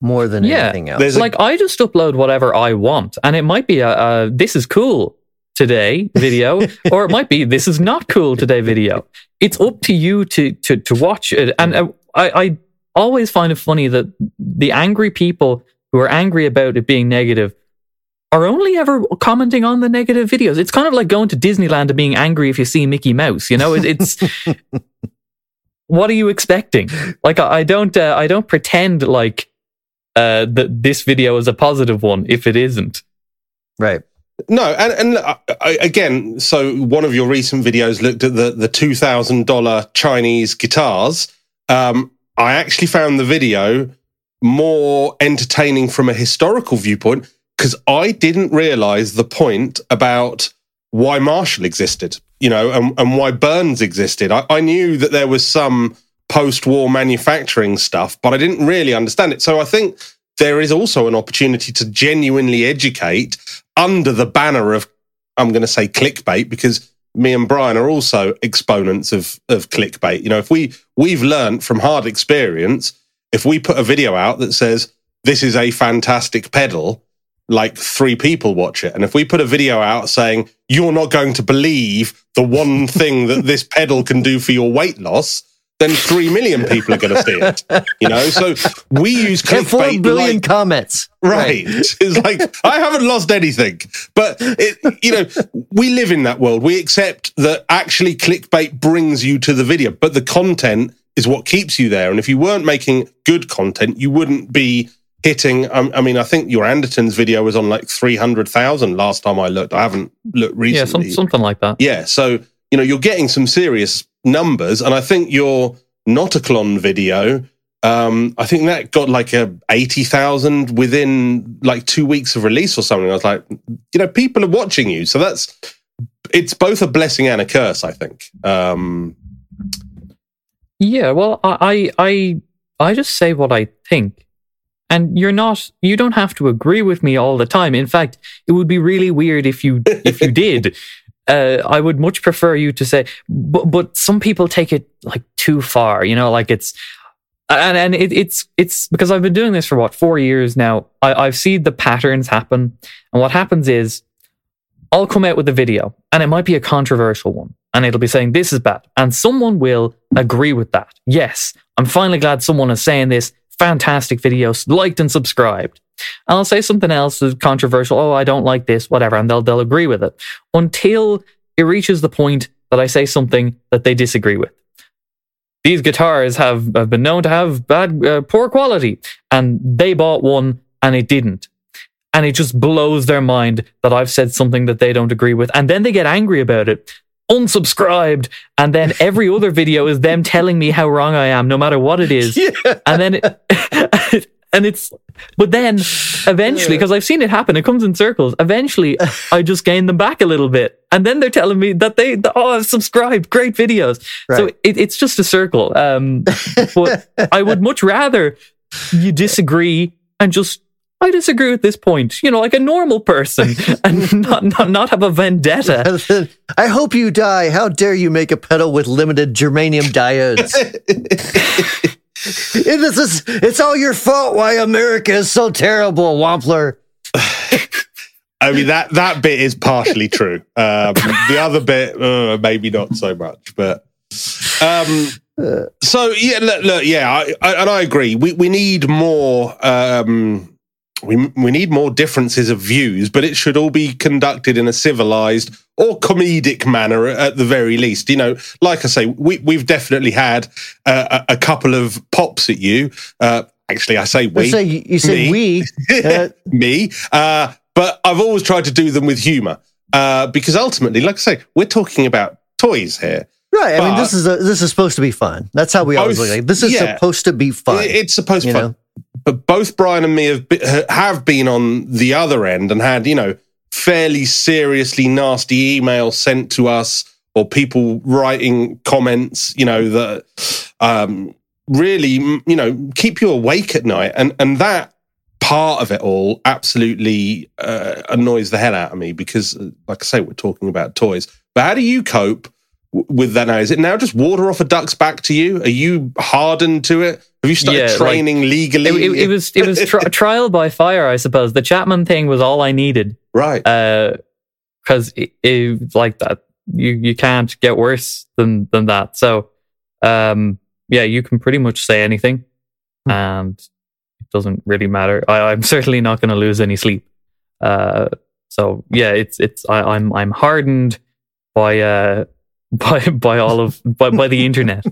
more than Yeah. anything else. There's like I just upload whatever I want, and it might be a, a "this is cool today" video, (laughs) or it might be "this is not cool today" video. It's up to you to to to watch it. And uh, I, I always find it funny that the angry people who are angry about it being negative are only ever commenting on the negative videos. It's kind of like going to Disneyland and being angry if you see Mickey Mouse. You know, it, it's. (laughs) what are you expecting? Like I, I don't, uh, I don't pretend like uh, that this video is a positive one if it isn't. right. No, and and uh, again, so one of your recent videos looked at the the two thousand dollar Chinese guitars. Um, I actually found the video more entertaining from a historical viewpoint because I didn't realize the point about why Marshall existed, you know, and, and why Burns existed. I, I knew that there was some post war manufacturing stuff, but I didn't really understand it. So I think there is also an opportunity to genuinely educate under the banner of, I'm going to say clickbait because me and Brian are also exponents of, of clickbait. You know, if we, we've learned from hard experience, if we put a video out that says, this is a fantastic pedal, like three people watch it. And if we put a video out saying, you're not going to believe the one thing that this pedal can do for your weight loss, then three million people are going to see it. You know, so we use And four clickbait billion like- comments. Right. It's like, I haven't lost anything. But, it, you know, we live in that world. We accept that actually clickbait brings you to the video, but the content is what keeps you there. And if you weren't making good content, you wouldn't be hitting. Um, I mean, I think your Anderton's video was on like 300,000 last time I looked. I haven't looked recently. Yeah, some, recently. something like that. Yeah, so you know you're getting some serious numbers, and I think your Notaclon video, um, I think that got like a eighty thousand within like two weeks of release or something. I was like, you know, people are watching you, so that's it's both a blessing and a curse. I think. Um, Yeah, well, I, I, I, I just say what I think, and you're not. You don't have to agree with me all the time. In fact, it would be really weird if you if you (laughs) did. Uh, I would much prefer you to say, but but some people take it like too far. You know, like it's. And and it, it's it's because I've been doing this for what four years now. I, I've seen the patterns happen, and what happens is I'll come out with a video and it might be a controversial one and it'll be saying this is bad and someone will agree with that. Yes, I'm finally glad someone is saying this. fantastic video, liked and subscribed. And I'll say something else that's controversial. Oh, I don't like this, whatever, and they'll they'll agree with it until it reaches the point that I say something that they disagree with. These guitars have, have been known to have bad, uh, poor quality, and they bought one and it didn't. And it just blows their mind that I've said something that they don't agree with. And then they get angry about it unsubscribed and then (laughs) every other video is them telling me how wrong I am no matter what it is Yeah. and then it, (laughs) and it's but then (sighs) eventually because I've seen it happen it comes in circles eventually (laughs) I just gain them back a little bit. And then they're telling me that they oh I've subscribed great videos. So it, it's just a circle um (laughs) but I would much rather you disagree and just I disagree at this point you know like a normal person (laughs) and not not, not have a vendetta. I hope you die. How dare you make a pedal with limited germanium diodes? It- is, it's all your fault why America is so terrible, Wampler. I mean that that bit is partially true. Um, the other bit, uh, maybe not so much. But um, so yeah, look, look yeah, I, I, and I agree. We we need more. Um, we we need more differences of views, but it should all be conducted in a civilized or comedic manner at the very least. You know, like I say, we we've definitely had uh, a, a couple of pops at you. Uh, actually, I say we say, you said Me. we. (laughs) Uh, me. Uh, but I've always tried to do them with humor uh, because ultimately, like I say, we're talking about toys here. right. I mean, this is a, this is supposed to be fun. That's how we always Both- look at it. This is yeah. supposed to be fun. It's supposed to, know? But both Brian and me have have been on the other end and had you know fairly seriously nasty emails sent to us or people writing comments, you know that um, really you know keep you awake at night, and and that part of it all absolutely uh, annoys the hell out of me because, uh, like I say, we're talking about toys. But how do you cope with that now? Is it now just water off a duck's back to you? Are you hardened to it? Have you started Yeah, like- training legally? it, it, it was it was tri- (laughs) trial by fire I suppose the Chapman thing was all I needed right. because it, it like that you you can't get worse than than that. So um yeah, you can pretty much say anything, Hmm. and it doesn't really matter. I, I'm (laughs) certainly not going to lose any sleep. Uh, so yeah, it's it's I, I'm I'm hardened by uh (laughs) by by all of by by the internet.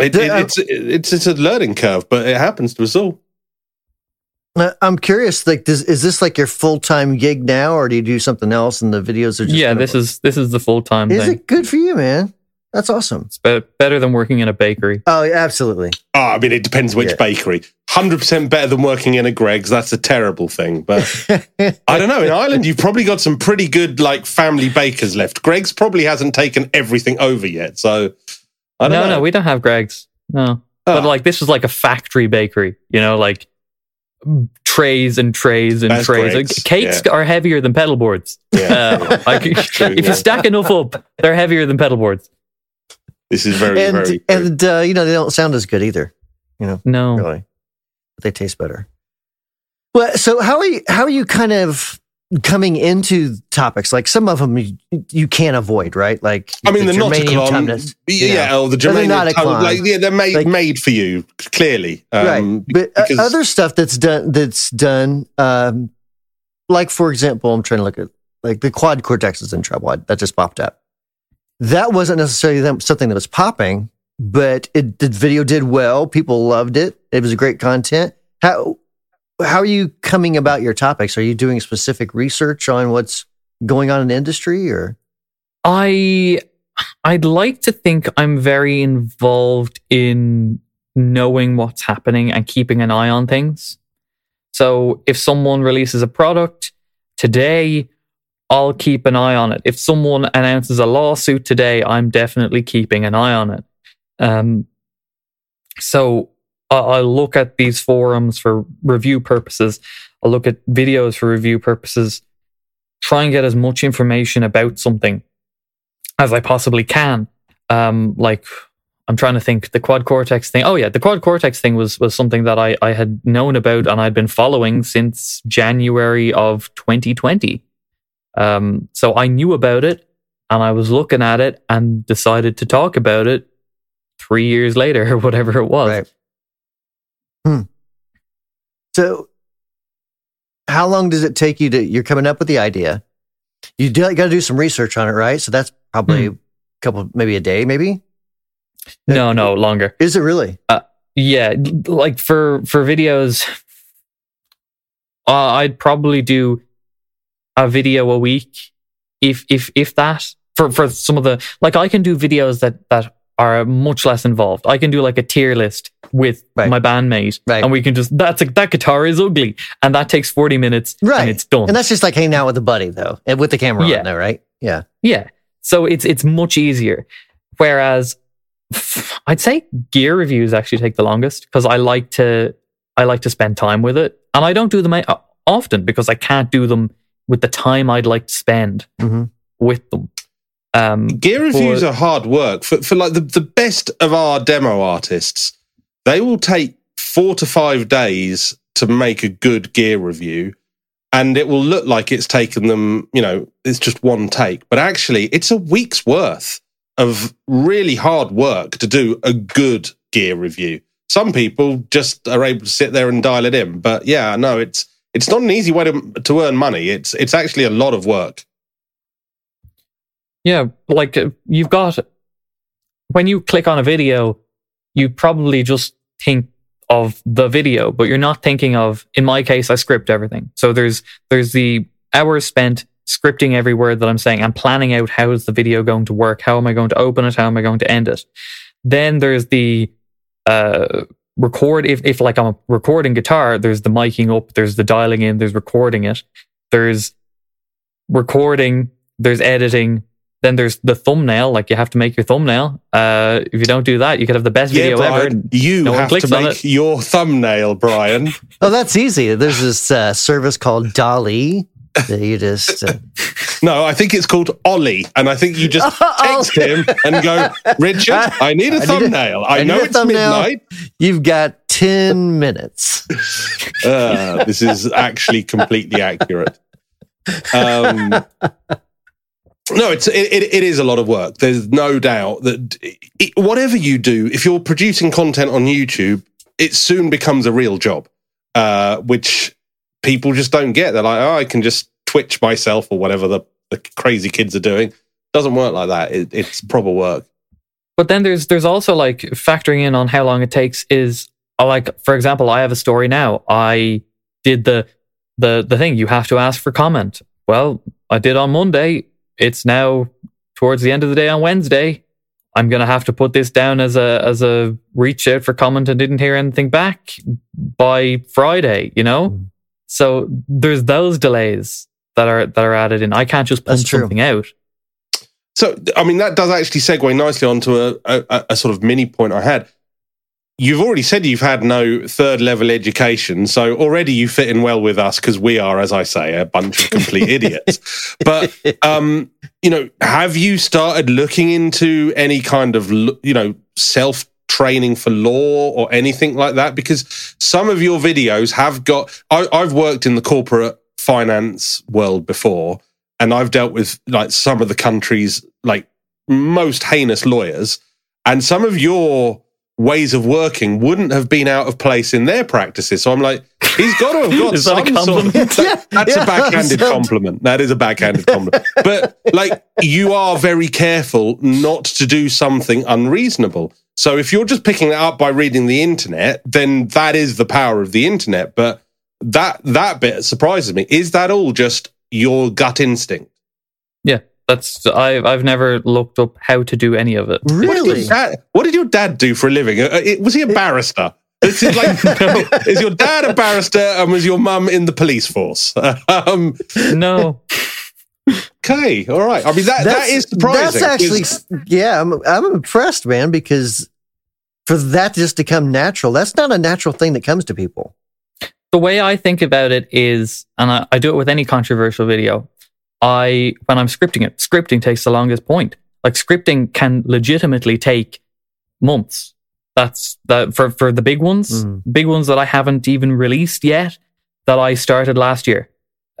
It, The- it, it's it's it's a learning curve, but it happens to us all. Uh, I'm curious. Like, does, is this like your full time gig now, or do you do something else? And the videos are just yeah, kind of- this is this is the full time Is thing. it good for you, man? That's awesome. It's be- better than working in a bakery. Oh, yeah, absolutely. Oh, I mean, it depends which Yeah. bakery. Hundred percent better than working in a Greggs. That's a terrible thing, but (laughs) I don't know. In Ireland, you've probably got some pretty good like family bakers left. Greggs probably hasn't taken everything over yet, so I don't No, know. no, we don't have Greggs. No, Oh. but like this was like a factory bakery. You know, like trays and trays and That's trays. Like, cakes are heavier than pedal boards. yeah. Uh, (laughs) like, True, (laughs) if yeah. you stack enough up, they're heavier than pedal boards. this is very, and very. true. and uh, you know they don't sound as good either. You know, no, Really, but they taste better. Well, so how are you? How are you kind of coming into topics? Like some of them you, you can't avoid, right? Like I mean, the tumnus, yeah, you oh, the They're germanium, not a clone. like, yeah, they're made Like- made for you clearly, um, right? But uh, because- other stuff that's done that's done, um, like for example, I'm trying to look at like the quad cortex is in trouble. I, that just popped up. That wasn't necessarily them, something that was popping, but it the video did well. People loved it. It was great content. How how are you coming about your topics? Are you doing specific research on what's going on in industry, or I I'd like to think I'm very involved in knowing what's happening and keeping an eye on things. So if someone releases a product today, I'll keep an eye on it. If someone announces a lawsuit today, I'm definitely keeping an eye on it. Um, so I, I look at these forums for review purposes. I look at videos for review purposes. Try and get as much information about something as I possibly can. Um, like I'm trying to think the quad cortex thing. Oh yeah, the quad cortex thing was was something that I I had known about and I'd been following since January of 2020. Um, so I knew about it and I was looking at it and decided to talk about it three years later or (laughs) whatever it was. right? So, how long does it take you to? You're coming up with the idea. You do, got to do some research on it, right? So that's probably Hmm. a couple, maybe a day, maybe. No, no, longer. Is it really? Yeah, like for for videos, uh, I'd probably do a video a week, if if if that. For for some of the like, I can do videos that that are much less involved. I can do like a tier list with Right. my bandmate, Right. and we can just that's a, that guitar is ugly, and that takes forty minutes, Right. and it's done. And that's just like hanging out with a buddy, though, and with the camera Yeah. on there, right? Yeah. Yeah. So it's it's much easier. Whereas I'd say gear reviews actually take the longest because I like to I like to spend time with it, and I don't do them often because I can't do them with the time I'd like to spend hmm with them. Um, Gear reviews For- are hard work for, for like the, the best of our demo artists. They will take four to five days to make a good gear review, and it will look like it's taken them, you know, it's just one take, but actually, it's a week's worth of really hard work to do a good gear review. Some people just are able to sit there and dial it in, but yeah, no, it's it's not an easy way to to earn money. It's it's actually a lot of work. yeah, like uh, you've got when you click on a video, you probably just think of the video, but you're not thinking of. In my case, I script everything. So there's there's the hours spent scripting every word that I'm saying. I'm planning out how is the video going to work. How am I going to open it? How am I going to end it? Then there's the uh, record. If if like I'm recording guitar, there's the miking up. There's the dialing in. There's recording it. There's recording. There's editing. Then there's the thumbnail. Like you have to make your thumbnail. Uh, if you don't do that, you could have the best video ever. Brian, you No have to make your thumbnail, Brian. (laughs) Oh, that's easy. There's this uh, service called Dolly you just. Uh, (laughs) no, I think it's called Ollie, and I think you just (laughs) text him and go, Richard, I need a I a- thumbnail. I, I need know it's thumbnail." midnight. you've got 10 minutes. Uh, this is actually completely accurate. Um, no, it's it, it, it is a lot of work. There's no doubt that it, whatever you do, if you're producing content on YouTube, it soon becomes a real job, uh, which people just don't get. They're like, oh, I can just Twitch myself or whatever the, the crazy kids are doing. Doesn't work like that. It, it's proper work. But then there's there's also like factoring in on how long it takes is uh, like for example, I have a story now. I did the the the thing you have to ask for comment. Well, I did on Monday. It's now towards the end of the day on Wednesday. I'm gonna have to put this down as a as a reach out for comment and didn't hear anything back by Friday. You know, Mm. so there's those delays that are that are added in. I can't just That's pump something out. So, I mean, that does actually segue nicely onto a, a, a sort of mini point I had. You've already said you've had no third level education, so already you fit in well with us because we are, as I say, a bunch of complete (laughs) idiots. But um, you know, have you started looking into any kind of you know self training for law or anything like that? Because some of your videos have got. I, I've worked in the corporate finance world before, and I've dealt with like some of the country's like most heinous lawyers, and some of your ways of working wouldn't have been out of place in their practices. So I'm like, he's got to have (laughs) got Is that a some sort of. (laughs) that- that's Yeah, a backhanded so- compliment. That is a backhanded compliment. but like, you are very careful not to do something unreasonable. So if you're just picking that up by reading the internet, then that is the power of the internet. But that that bit surprises me. Is that all just your gut instinct? Yeah, that's I've I've never looked up how to do any of it. What did, Really? your dad, what did your dad do for a living? Uh, uh, was he a barrister? Is, like, (laughs) is your dad a barrister and was your mum in the police force? (laughs) um, No, okay, all right. I mean, that, that is surprising. That's actually, 'cause- yeah, I'm, I'm impressed, man, because for that just to come natural, that's not a natural thing that comes to people. the way I think about it is, and I, I do it with any controversial video. I when I'm scripting it, scripting takes the longest point. Like scripting can legitimately take months. That's that for for the big ones, Mhm. big ones that I haven't even released yet. That I started last year.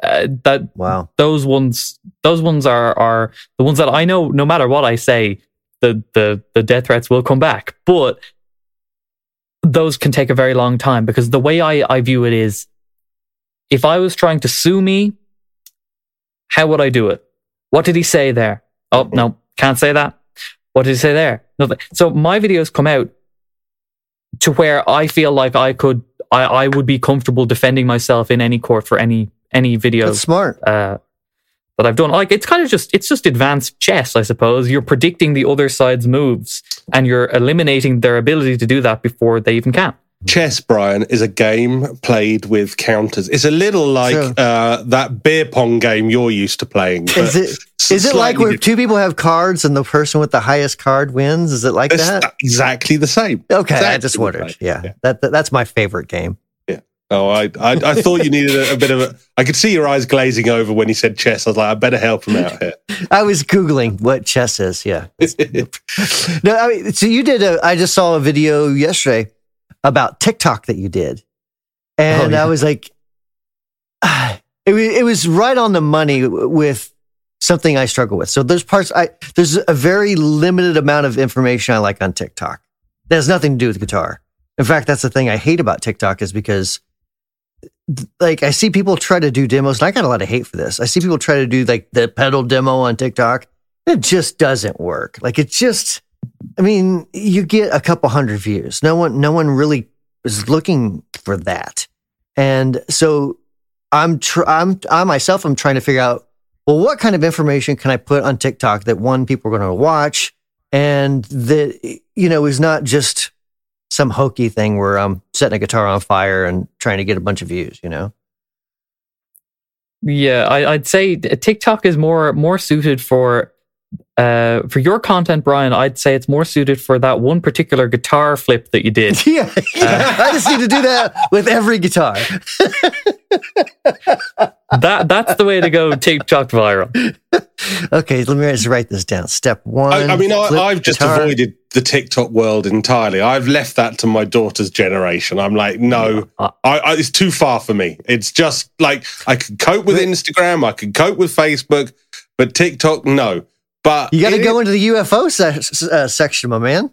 Uh, that Wow. those ones those ones are are the ones that I know no matter what I say the the the death threats will come back but those can take a very long time because the way I, I view it is if I was trying to sue me, how would I do it? What did he say there? Oh, no, can't say that. What did he say there? Nothing. So my videos come out to where I feel like I could, I, I would be comfortable defending myself in any court for any, any video. That's smart. Uh, that I've done. Like it's kind of just it's just advanced chess, I suppose. You're predicting the other side's moves and you're eliminating their ability to do that before they even can. Chess, Brian, is a game played with counters. It's a little like So- uh, that beer pong game you're used to playing. Is it is it like where different. two people have cards and the person with the highest card wins? Is it like It's that? exactly the same. Okay, I just wondered. Yeah, Yeah. That, that that's my favorite game. Yeah. Oh, I, I, I thought you needed a, a bit of a. I could see your eyes glazing over when he said chess. I was like, I better help him out here. (laughs) I was googling what chess is. Yeah. (laughs) No, I mean, so you did a. I just saw a video yesterday about TikTok that you did, and Oh, yeah. I was like, ah, (sighs) it was it was right on the money with something I struggle with. So there's parts I there's a very limited amount of information I like on TikTok. That has nothing to do with guitar. In fact, that's the thing I hate about TikTok is because like I see people try to do demos, and I got a lot of hate for this. I see people try to do like the pedal demo on TikTok. It just doesn't work. Like it just, I mean, you get a couple hundred views. No one, no one really is looking for that. And so I'm, tr- I'm, I myself, am trying to figure out, well, what kind of information can I put on TikTok that one, people are going to watch and that, you know, is not just some hokey thing where I'm setting a guitar on fire and trying to get a bunch of views, you know? Yeah, I, I'd say TikTok is more more suited for uh for your content, Brian. I'd say it's more suited for that one particular guitar flip that you did. (laughs) Yeah, yeah. I just need to do that with every guitar. (laughs) that that's the way to go. TikTok viral. Okay, let me just write this down. Step one. I, I mean, I, I've just guitar. avoided the TikTok world entirely. I've left that to my daughter's generation. I'm like, no, Uh, I, I, it's too far for me. It's just like I could cope with Instagram, I could cope with Facebook, but TikTok, no. But You got to go into the UFO se- uh, section, my man.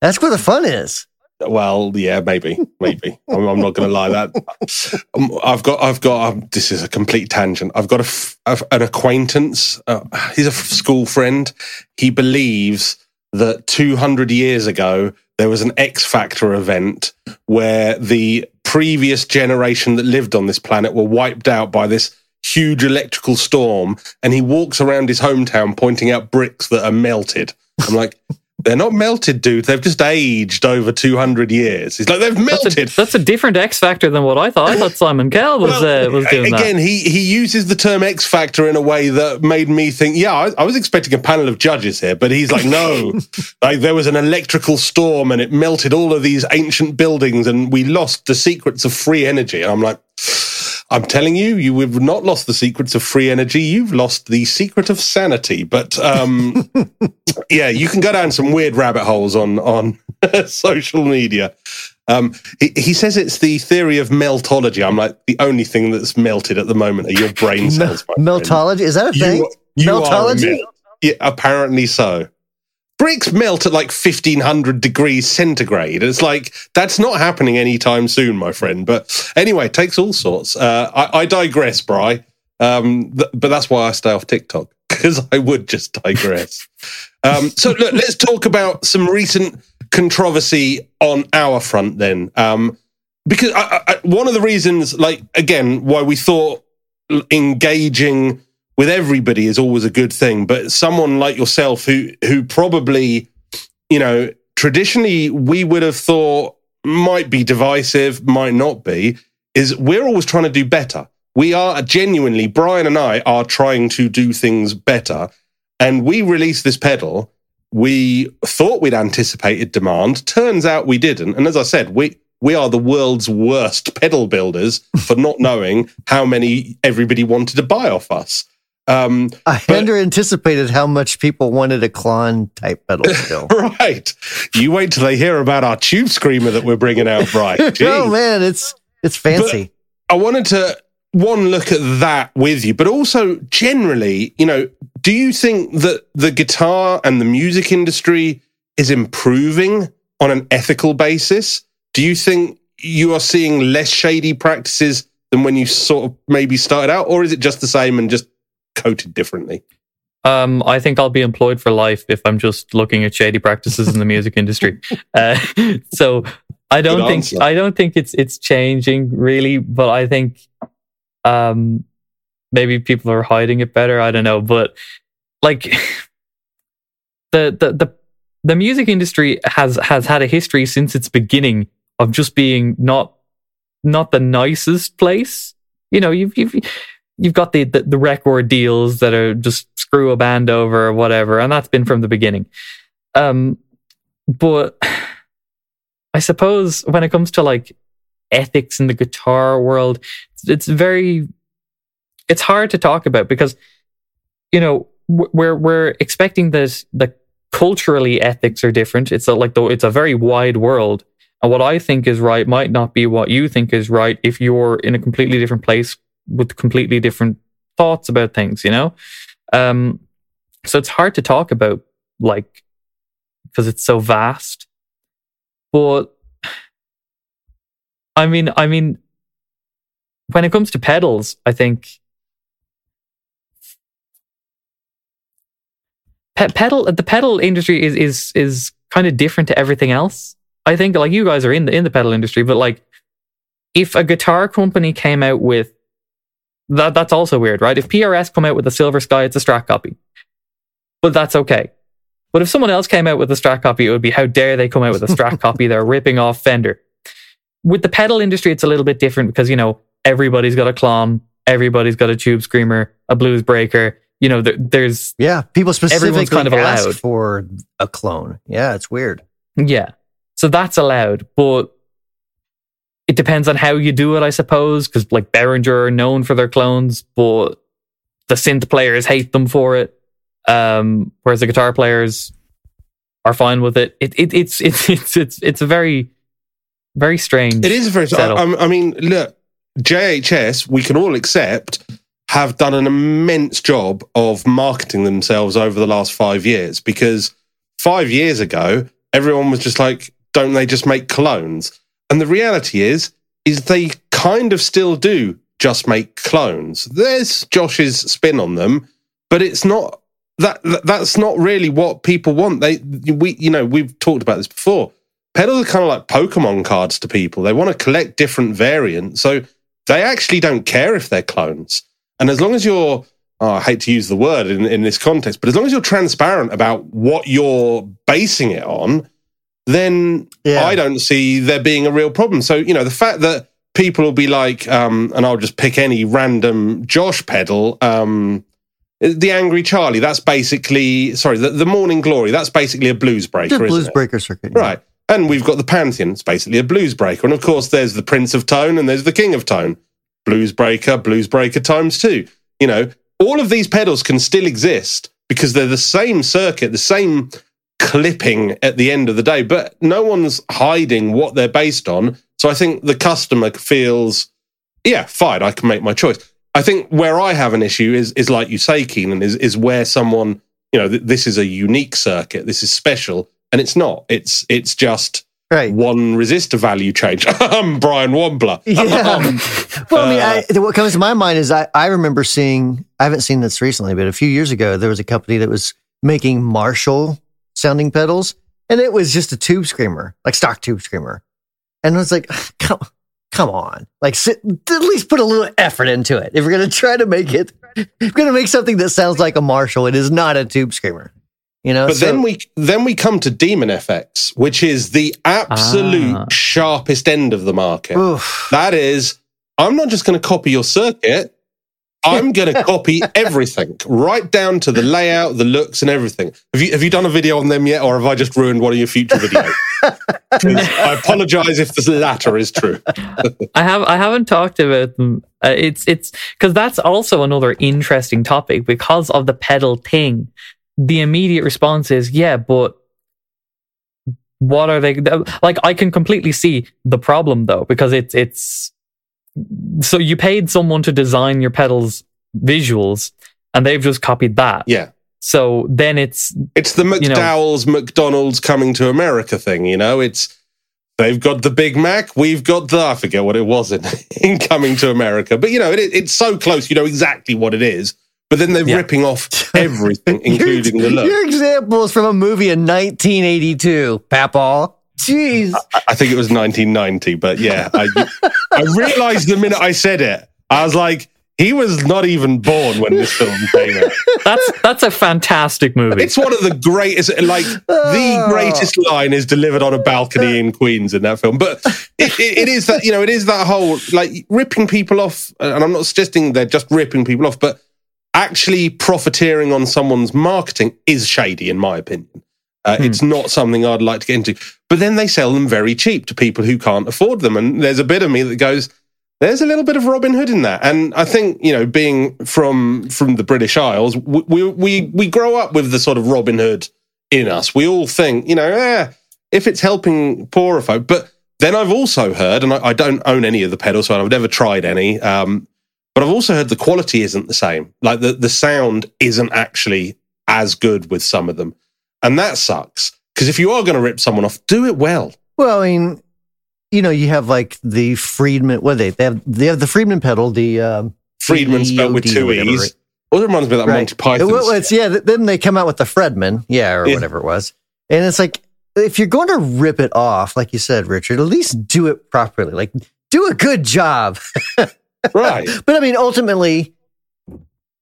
That's where the fun is. Well, yeah, maybe, maybe. I'm, I'm not going to lie. That Um, I've got, I've got. Um, this is a complete tangent. I've got a, a- an acquaintance. Uh, he's a school friend. He believes that 200 years ago there was an X Factor event where the previous generation that lived on this planet were wiped out by this huge electrical storm, and he walks around his hometown pointing out bricks that are melted. I'm like. (laughs) They're not melted, dude. They've just aged over 200 years. He's like, they've That's a, melted. that's a different X factor than what I thought. I thought Simon Cowell was Well, uh, was doing again, that. he he uses the term X Factor in a way that made me think, yeah, I, I was expecting a panel of judges here, but he's like, no, (laughs) like there was an electrical storm and it melted all of these ancient buildings, and we lost the secrets of free energy. And I'm like. I'm telling you, you have not lost the secrets of free energy. You've lost the secret of sanity. But um, (laughs) yeah, you can go down some weird rabbit holes on on (laughs) social media. Um, he, he says it's the theory of meltology. I'm like, the only thing that's melted at the moment are your brain (laughs) cells. friend. Meltology is that a thing? You, you a Meltology? mel- yeah, apparently so. Bricks melt at like 1500 degrees centigrade. It's like, that's not happening anytime soon, my friend. But anyway, it takes all sorts. Uh, I, I digress, Bry. Um, th- but that's why I stay off TikTok (laughs) because I would just digress. um, so look, let's talk about some recent controversy on our front then. Um, because I, I, one of the reasons, like, again, why we thought engaging with everybody is always a good thing, but someone like yourself who who probably, you know, traditionally we would have thought might be divisive, might not be, is we're always trying to do better. We are genuinely, Brian and I are trying to do things better. And we released this pedal. We thought we'd anticipated demand. Turns out we didn't. And as I said, we we are the world's worst pedal builders for not knowing how many everybody wanted to buy off us. Um, I But- under anticipated how much people wanted a Klon type pedal (laughs) still. right. You wait till they hear about our tube screamer that we're bringing out, right? (laughs) oh man, it's it's fancy. I wanted to one look at that with you, but also generally, you know, do you think that the guitar and the music industry is improving on an ethical basis? Do you think you are seeing less shady practices than when you sort of maybe started out, or is it just the same and just coated differently? Um, I think I'll be employed for life if I'm just looking at shady practices in the music industry. (laughs) Uh, so I don't Good think answer. I don't think it's it's changing really, but I think um, maybe people are hiding it better. I don't know, but like (laughs) the the the the music industry has has had a history since its beginning of just being not not the nicest place. You know, you've you've you've got the, the the record deals that are just screw a band over or whatever, and that's been from the beginning. Um, but (sighs) I suppose when it comes to like ethics in the guitar world, it's, very it's hard to talk about because you know we're we're expecting that the culturally ethics are different. It's a, like though it's a very wide world, and what I think is right might not be what you think is right if you're in a completely different place with completely different thoughts about things. You know, um, so it's hard to talk about like because it's so vast. But I mean, I mean, when it comes to pedals, I think pe- pedal the pedal industry is is is kind of different to everything else. I think like you guys are in the in the pedal industry, but like if a guitar company came out with that that's also weird, right? If PRS come out with a Silver Sky, it's a Strat copy. But that's okay. But if someone else came out with a Strat copy, it would be how dare they come out with a Strat (laughs) copy? They're ripping off Fender. With the pedal industry, it's a little bit different because, you know, everybody's got a Klon, everybody's got a Tube Screamer, a Blues Breaker. You know, there, there's, Yeah, people specifically kind of ask allowed. for a clone. Yeah, it's weird. yeah. So that's allowed. But it depends on how you do it, I suppose, because like Behringer are known for their clones, but the synth players hate them for it. Um, whereas the guitar players are fine with it. It, it it's, (laughs) it's it's it's it's a very very strange. It is a very. I, I mean, look, JHS, we can all accept, have done an immense job of marketing themselves over the last five years because five years ago, everyone was just like, don't they just make clones? And the reality is, is they kind of still do just make clones. There's Josh's spin on them, but it's not that that- that's not really what people want. They we you know we've talked about this before. Pedals are kind of like Pokemon cards to people. They want to collect different variants, so they actually don't care if they're clones. And as long as you're, oh, I hate to use the word in, in this context, but as long as you're transparent about what you're basing it on, then Yeah. I don't see there being a real problem. So, you know, the fact that people will be like, um, and I'll just pick any random Josh pedal, um, the Angry Charlie, that's basically, sorry, the, the Morning Glory, that's basically a blues breaker, blues breaker circuit. Right. And we've got the Pantheon. It's basically a blues breaker. And of course, there's the Prince of Tone and there's the King of Tone. Blues breaker, blues breaker times two. You know, all of these pedals can still exist because they're the same circuit, the same clipping at the end of the day, but no one's hiding what they're based on. So I think the customer feels, yeah, fine, I can make my choice. I think where I have an issue is, is like you say, Keenan, is, is where someone, you know, th- this is a unique circuit, this is special, and it's not. It's it's just Right. one resistor value change. (laughs) I'm Brian Wombler. (laughs) Yeah. well, I mean, Uh, I, what comes to my mind is I, I remember seeing, I haven't seen this recently, but a few years ago, there was a company that was making Marshall sounding pedals, and it was just a tube screamer, like stock tube screamer. And I was like, come, come on. Like, sit, at least put a little effort into it. If we're going to try to make it, we're going to make something that sounds like a Marshall, it is not a tube screamer. You know, But so- then we then we come to Demon FX, which is the absolute Ah. sharpest end of the market. Oof. That is, I'm not just going to copy your circuit. I'm going to copy everything, right down to the layout, the looks, and everything. Have you have you done a video on them yet, or have I just ruined one of your future videos? (laughs) I apologize if the latter is true. (laughs) I have I haven't talked about them. Uh, it's it's because that's also another interesting topic because of the pedal thing. The immediate response is yeah, but what are they like? I can completely see the problem though because it's it's so you paid someone to design your pedals visuals and they've just copied that. Yeah, So then it's it's the You know- McDowell's McDonald's coming to America thing. You know, it's They've got the Big Mac. We've got the I forget what it was in, (laughs) in Coming to America, but you know it, it's so close. You know exactly what it is. But then they're Yeah. ripping off (laughs) everything, including the look. Your examples from a movie in 1982, Papal. Jeez. I think it was 1990, but yeah, I, I realized the minute I said it, I was like, he was not even born when this film came out. That's that's a fantastic movie. It's one of the greatest, like the ah. greatest line is delivered on a balcony in Queens in that film. But it, it, it is that you know, it is that whole like ripping people off, and I'm not suggesting they're just ripping people off, but actually profiteering on someone's marketing is shady, in my opinion. Uh, It's not something I'd like to get into. But then they sell them very cheap to people who can't afford them, and there's a bit of me that goes. There's a little bit of Robin Hood in that, and I think you know, being from from the British Isles, we we we, we grow up with the sort of Robin Hood in us. We all think, you know, eh, if it's helping poorer folk. But then I've also heard, and I, I don't own any of the pedals, so I've never tried any. Um, but I've also heard the quality isn't the same. Like the the sound isn't actually as good with some of them, and that sucks. Because if you are going to rip someone off, do it well. Well, I mean, you know, you have like the Friedman. What are they? They have they have the Friedman pedal. The um, Friedman spelled with two whatever, e's. right? Well, it reminds me of that Monty Python. Well, well, it's, yeah. Then they come out with the Fredman, yeah, or Yeah. whatever it was, and it's like if you're going to rip it off, like you said, Richard, at least do it properly. Like do a good job. (laughs) right. But I mean, ultimately,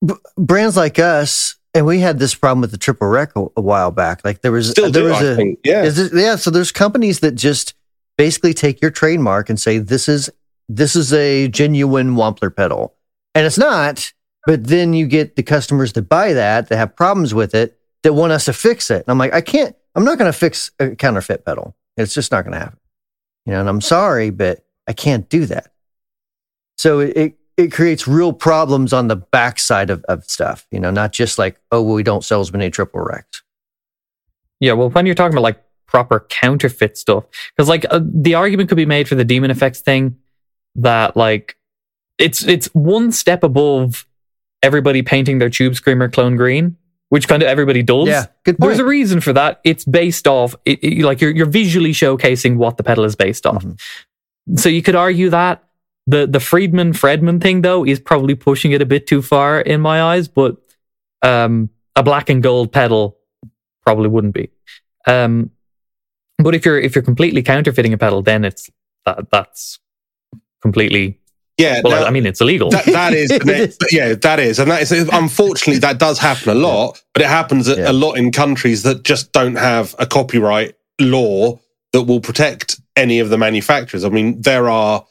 b- brands like us, and we had this problem with the triple wreck a, a while back. Like there was Still there do, was I a think. Yeah. it, yeah. So there's companies that just basically take your trademark and say this is this is a genuine Wampler pedal, and it's not. But then you get the customers that buy that that have problems with it that want us to fix it. And I'm like, I can't. I'm not going to fix a counterfeit pedal. It's just not going to happen. You know, and I'm sorry, but I can't do that. So it, it it creates real problems on the backside of, of stuff. You know, not just like, oh, well, we don't sell as many triple wrecks. Yeah, well, when you're talking about like proper counterfeit stuff, because like uh, the argument could be made for the demon effects thing that like it's it's one step above everybody painting their tube screamer clone green, which kind of everybody does. Yeah, good point. There's a reason for that. It's based off it, it- like you're you're visually showcasing what the pedal is based off. Mhm. So you could argue that the the Friedman Fredman thing though is probably pushing it a bit too far in my eyes, but um, a black and gold pedal probably wouldn't be. Um, but if you're if you're completely counterfeiting a pedal, then it's that that's completely Yeah. well. now- I mean, it's illegal. that, that is, (laughs) yeah, that is, and that is. Unfortunately, that does happen a lot, but it happens Yeah. a lot in countries that just don't have a copyright law that will protect any of the manufacturers. I mean, there are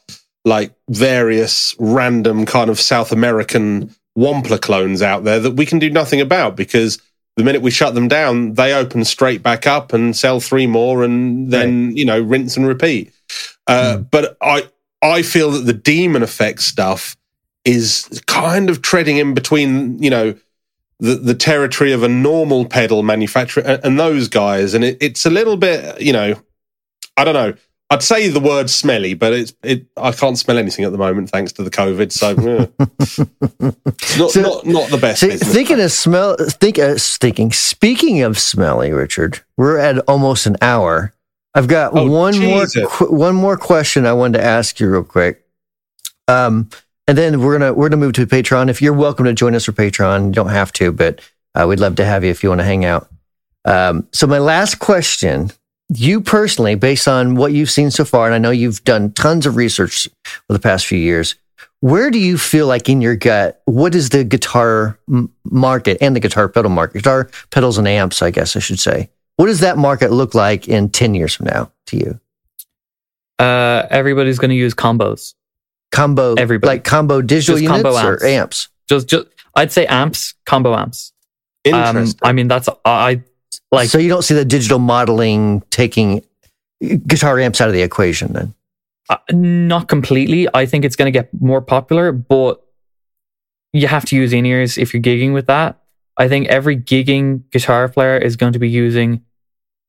like various random kind of South American Wampler clones out there that we can do nothing about because the minute we shut them down, they open straight back up and sell three more, and then you know rinse and repeat. Uh, But I I feel that the demon effect stuff is kind of treading in between, you know, the, the territory of a normal pedal manufacturer and, and those guys. And it, it's a little bit, you know, I don't know. I'd say the word smelly, but it's it. I can't smell anything at the moment thanks to the COVID. So yeah. (laughs) not, So- not not the best. See, thinking of smell, think, uh, thinking. Speaking of smelly, Richard, we're at almost an hour. I've got Oh, one Jesus. more qu- one more question I wanted to ask you real quick. Um, and then we're gonna we're gonna move to Patreon. If you're welcome to join us for Patreon, you don't have to, but uh, we'd love to have you if you want to hang out. Um, so my last question, you personally, based on what you've seen so far, and I know you've done tons of research for the past few years, where do you feel like in your gut, what is the guitar market and the guitar pedal market, guitar pedals and amps, I guess I should say. What does that market look like in 10 years from now to you? Uh, everybody's going to use combos. Combo, Everybody. like combo digital Just units combo or amps. amps? Just just I'd say amps, combo amps. Um, Interesting. I mean, that's I like. so you don't see the digital modeling taking guitar amps out of the equation then? Uh, not completely. I think it's going to get more popular, but you have to use in ears if you're gigging with that. I think every gigging guitar player is going to be using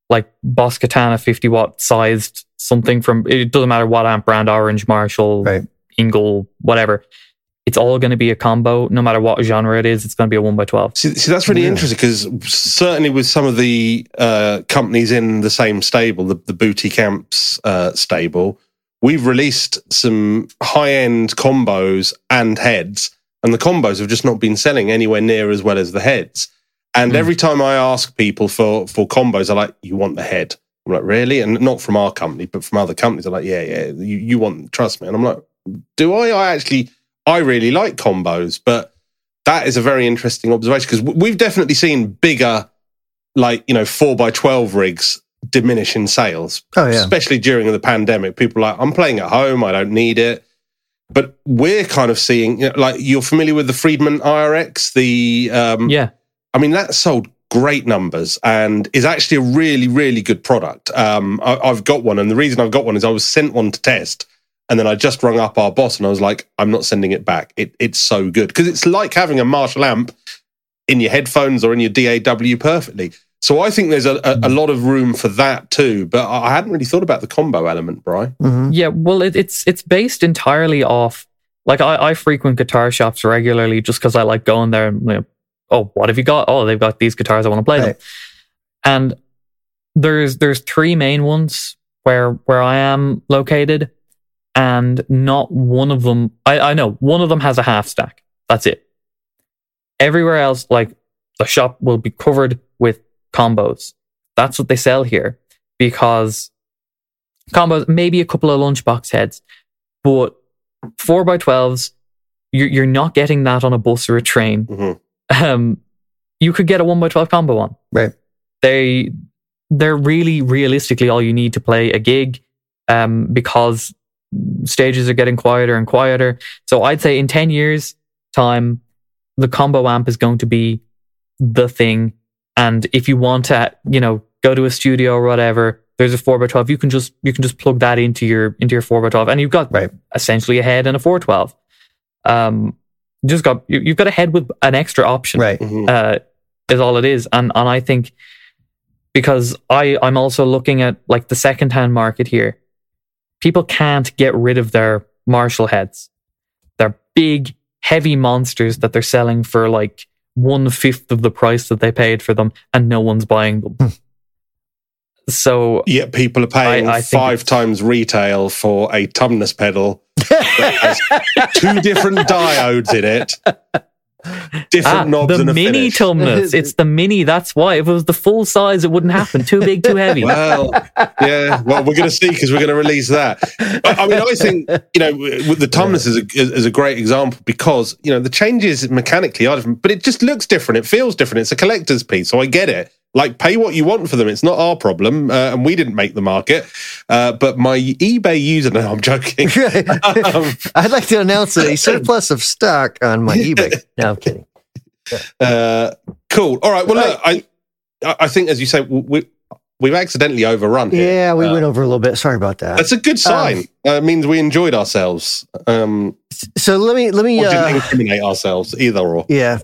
like Boss Katana 50 watt sized something from it doesn't matter what amp brand, Orange, Marshall, Right. Engl, whatever. It's all going to be a combo, no matter what genre it is. It's going to be a one by twelve. See, see that's really Yeah. interesting because certainly with some of the uh, companies in the same stable, the, the Booty Camps uh, stable, we've released some high end combos and heads, and the combos have just not been selling anywhere near as well as the heads. And Mm. every time I ask people for for combos, they're like, "You want the head?" I'm like, "Really?" And not from our company, but from other companies. They're like, "Yeah, yeah, you, you want? Trust me." And I'm like, "Do I? I actually, I really like combos, but." that is a very interesting observation because we've definitely seen bigger, like you know, four by twelve rigs diminish in sales, Oh yeah. especially during the pandemic. People are like, I'm playing at home, I don't need it. But we're kind of seeing, you know, like, you're familiar with the Friedman IRX. The, um, Yeah, I mean, that sold great numbers and is actually a really, really good product. Um, I, I've got one, and the reason I've got one is I was sent one to test, and then I just rung up our boss and I was like, I'm not sending it back. It, it's so good because it's like having a Marshall amp in your headphones or in your DAW perfectly. So I think there's a, a, a lot of room for that too. But I I hadn't really thought about the combo element, Bry. hmm yeah. Well, it, it's it's based entirely off. Like I, I frequent guitar shops regularly just because I like going there and you know, oh, what have you got? Oh, they've got these guitars. I want to play them. And there's there's three main ones where where I am located, and not one of them. I I know one of them has a half stack. That's it. Everywhere else, like the shop will be covered with combos. That's what they sell here because combos, maybe a couple of lunchbox heads, but four by twelves, you're you're not getting that on a bus or a train. Mhm. Um, you could get a one by twelve combo on. Right. They they're really realistically all you need to play a gig, um, because stages are getting quieter and quieter. So I'd say in ten years' time, the combo amp is going to be the thing. And if you want to, you know, go to a studio or whatever, there's a four x twelve. You can just you can just plug that into your into your four x twelve, and you've got Right. essentially a head and a four twelve. Um, just got you, you've got a head with an extra option Right. Mhm. uh, is all it is. And and I think because I I'm also looking at like the second hand market here. People can't get rid of their Marshall heads. They're big, heavy monsters that they're selling for like one fifth of the price that they paid for them, and no one's buying them. Hmm. so Yet people are paying I- I five times retail for a Tumnus pedal (laughs) that has two different diodes in it, (laughs) different ah, knobs the and a mini. Tumnus, it's the mini. That's why. If it was the full size, it wouldn't happen. Too big, too heavy. Well, yeah. Well, we're going to see because we're going to release that. But, I mean, I think you know, with the Tumnus is a, is a great example because you know the changes mechanically are different, but it just looks different. It feels different. It's a collector's piece, so I get it. Like, pay what you want for them. It's not our problem, uh, and we didn't make the market. Uh, but my eBay user, no, I'm joking. Um, (laughs) I'd like to announce a surplus of stock on my eBay. No, I'm kidding. (laughs) uh, cool. All right. Well, look, I I think as you say, we we've accidentally overrun. Here. Yeah, we Uh, went over a little bit. Sorry about that. That's a good sign. uh, it means we enjoyed ourselves. Um, So let me let me or didn't uh, incriminate ourselves, either or. yeah,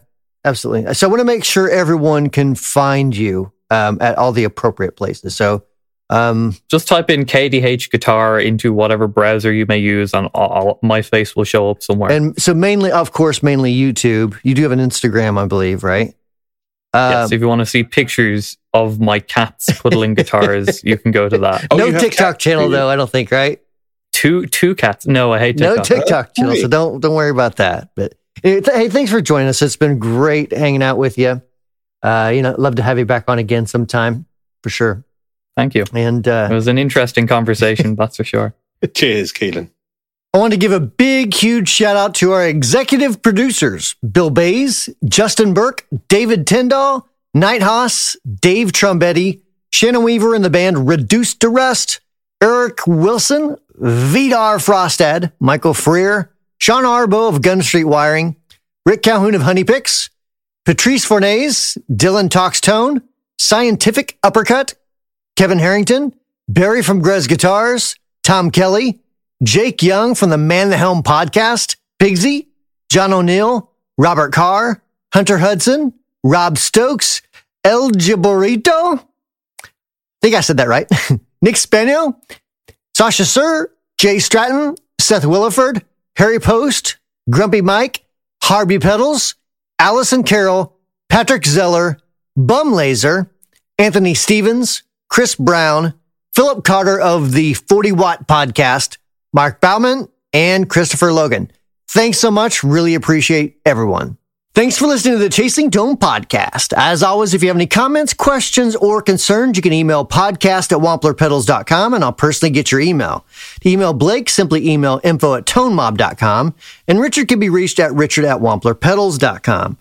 absolutely. So I want to make sure everyone can find you um, at all the appropriate places. So um, just type in KDH guitar into whatever browser you may use, and all, my face will show up somewhere. and so mainly, of course, mainly YouTube. You do have an Instagram, I believe, right? yes, Um, if you want to see pictures of my cats cuddling (laughs) guitars, you can go to that. Oh, no TikTok cats, channel though. I don't think, right? Two two cats. No, I hate No TikTok. TikTok channel, so don't don't worry about that. But hey, thanks for joining us. It's been great hanging out with you. Uh, you know, love to have you back on again sometime for sure. Thank you. And It uh, was an interesting conversation, that's for sure. (laughs) Cheers, Keelan. I want to give a big, huge shout out to our executive producers Bill Bays, Justin Burke, David Tyndall, Night Haas, Dave Trumbetti, Shannon Weaver and the band Reduced to Rust, Eric Wilson, Vidar Frostad, Michael Freer, Sean Arbo of Gun Street Wiring, Rick Calhoun of Honey Picks, Patrice Fornays, Dylan Talks Tone, Scientific Uppercut, Kevin Harrington, Barry from Grez Guitars, Tom Kelly, Jake Young from the Man the Helm podcast, Pigsy, John O'Neill, Robert Carr, Hunter Hudson, Rob Stokes, El Giborito. I think I said that right. (laughs) Nick Spanio, Sasha Sir, Jay Stratton, Seth Williford, Harry Post, Grumpy Mike, Harvey Pedals, Allison Carroll, Patrick Zeller, Bum Laser, Anthony Stevens, Chris Brown, Philip Carter of the 40 Watt podcast, Mark Bauman, and Christopher Logan. Thanks so much. Really appreciate everyone. Thanks for listening to the Chasing Tone podcast. As always, if you have any comments, questions, or concerns, you can email podcast at wamplerpedals.com and I'll personally get your email. To email Blake, simply email info at tonemob.com and Richard can be reached at richard at wamplerpedals.com.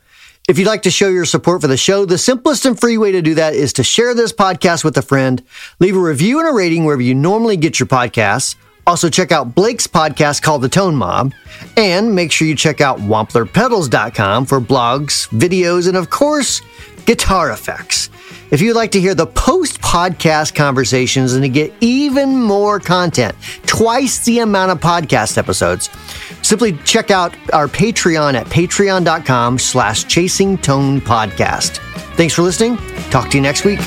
If you'd like to show your support for the show, the simplest and free way to do that is to share this podcast with a friend, leave a review and a rating wherever you normally get your podcasts. Also, check out Blake's podcast called The Tone Mob, and make sure you check out wamplerpedals.com for blogs, videos, and of course, guitar effects. If you'd like to hear the post podcast conversations and to get even more content, twice the amount of podcast episodes, simply check out our Patreon at patreon.com slash chasing tone podcast. Thanks for listening. Talk to you next week.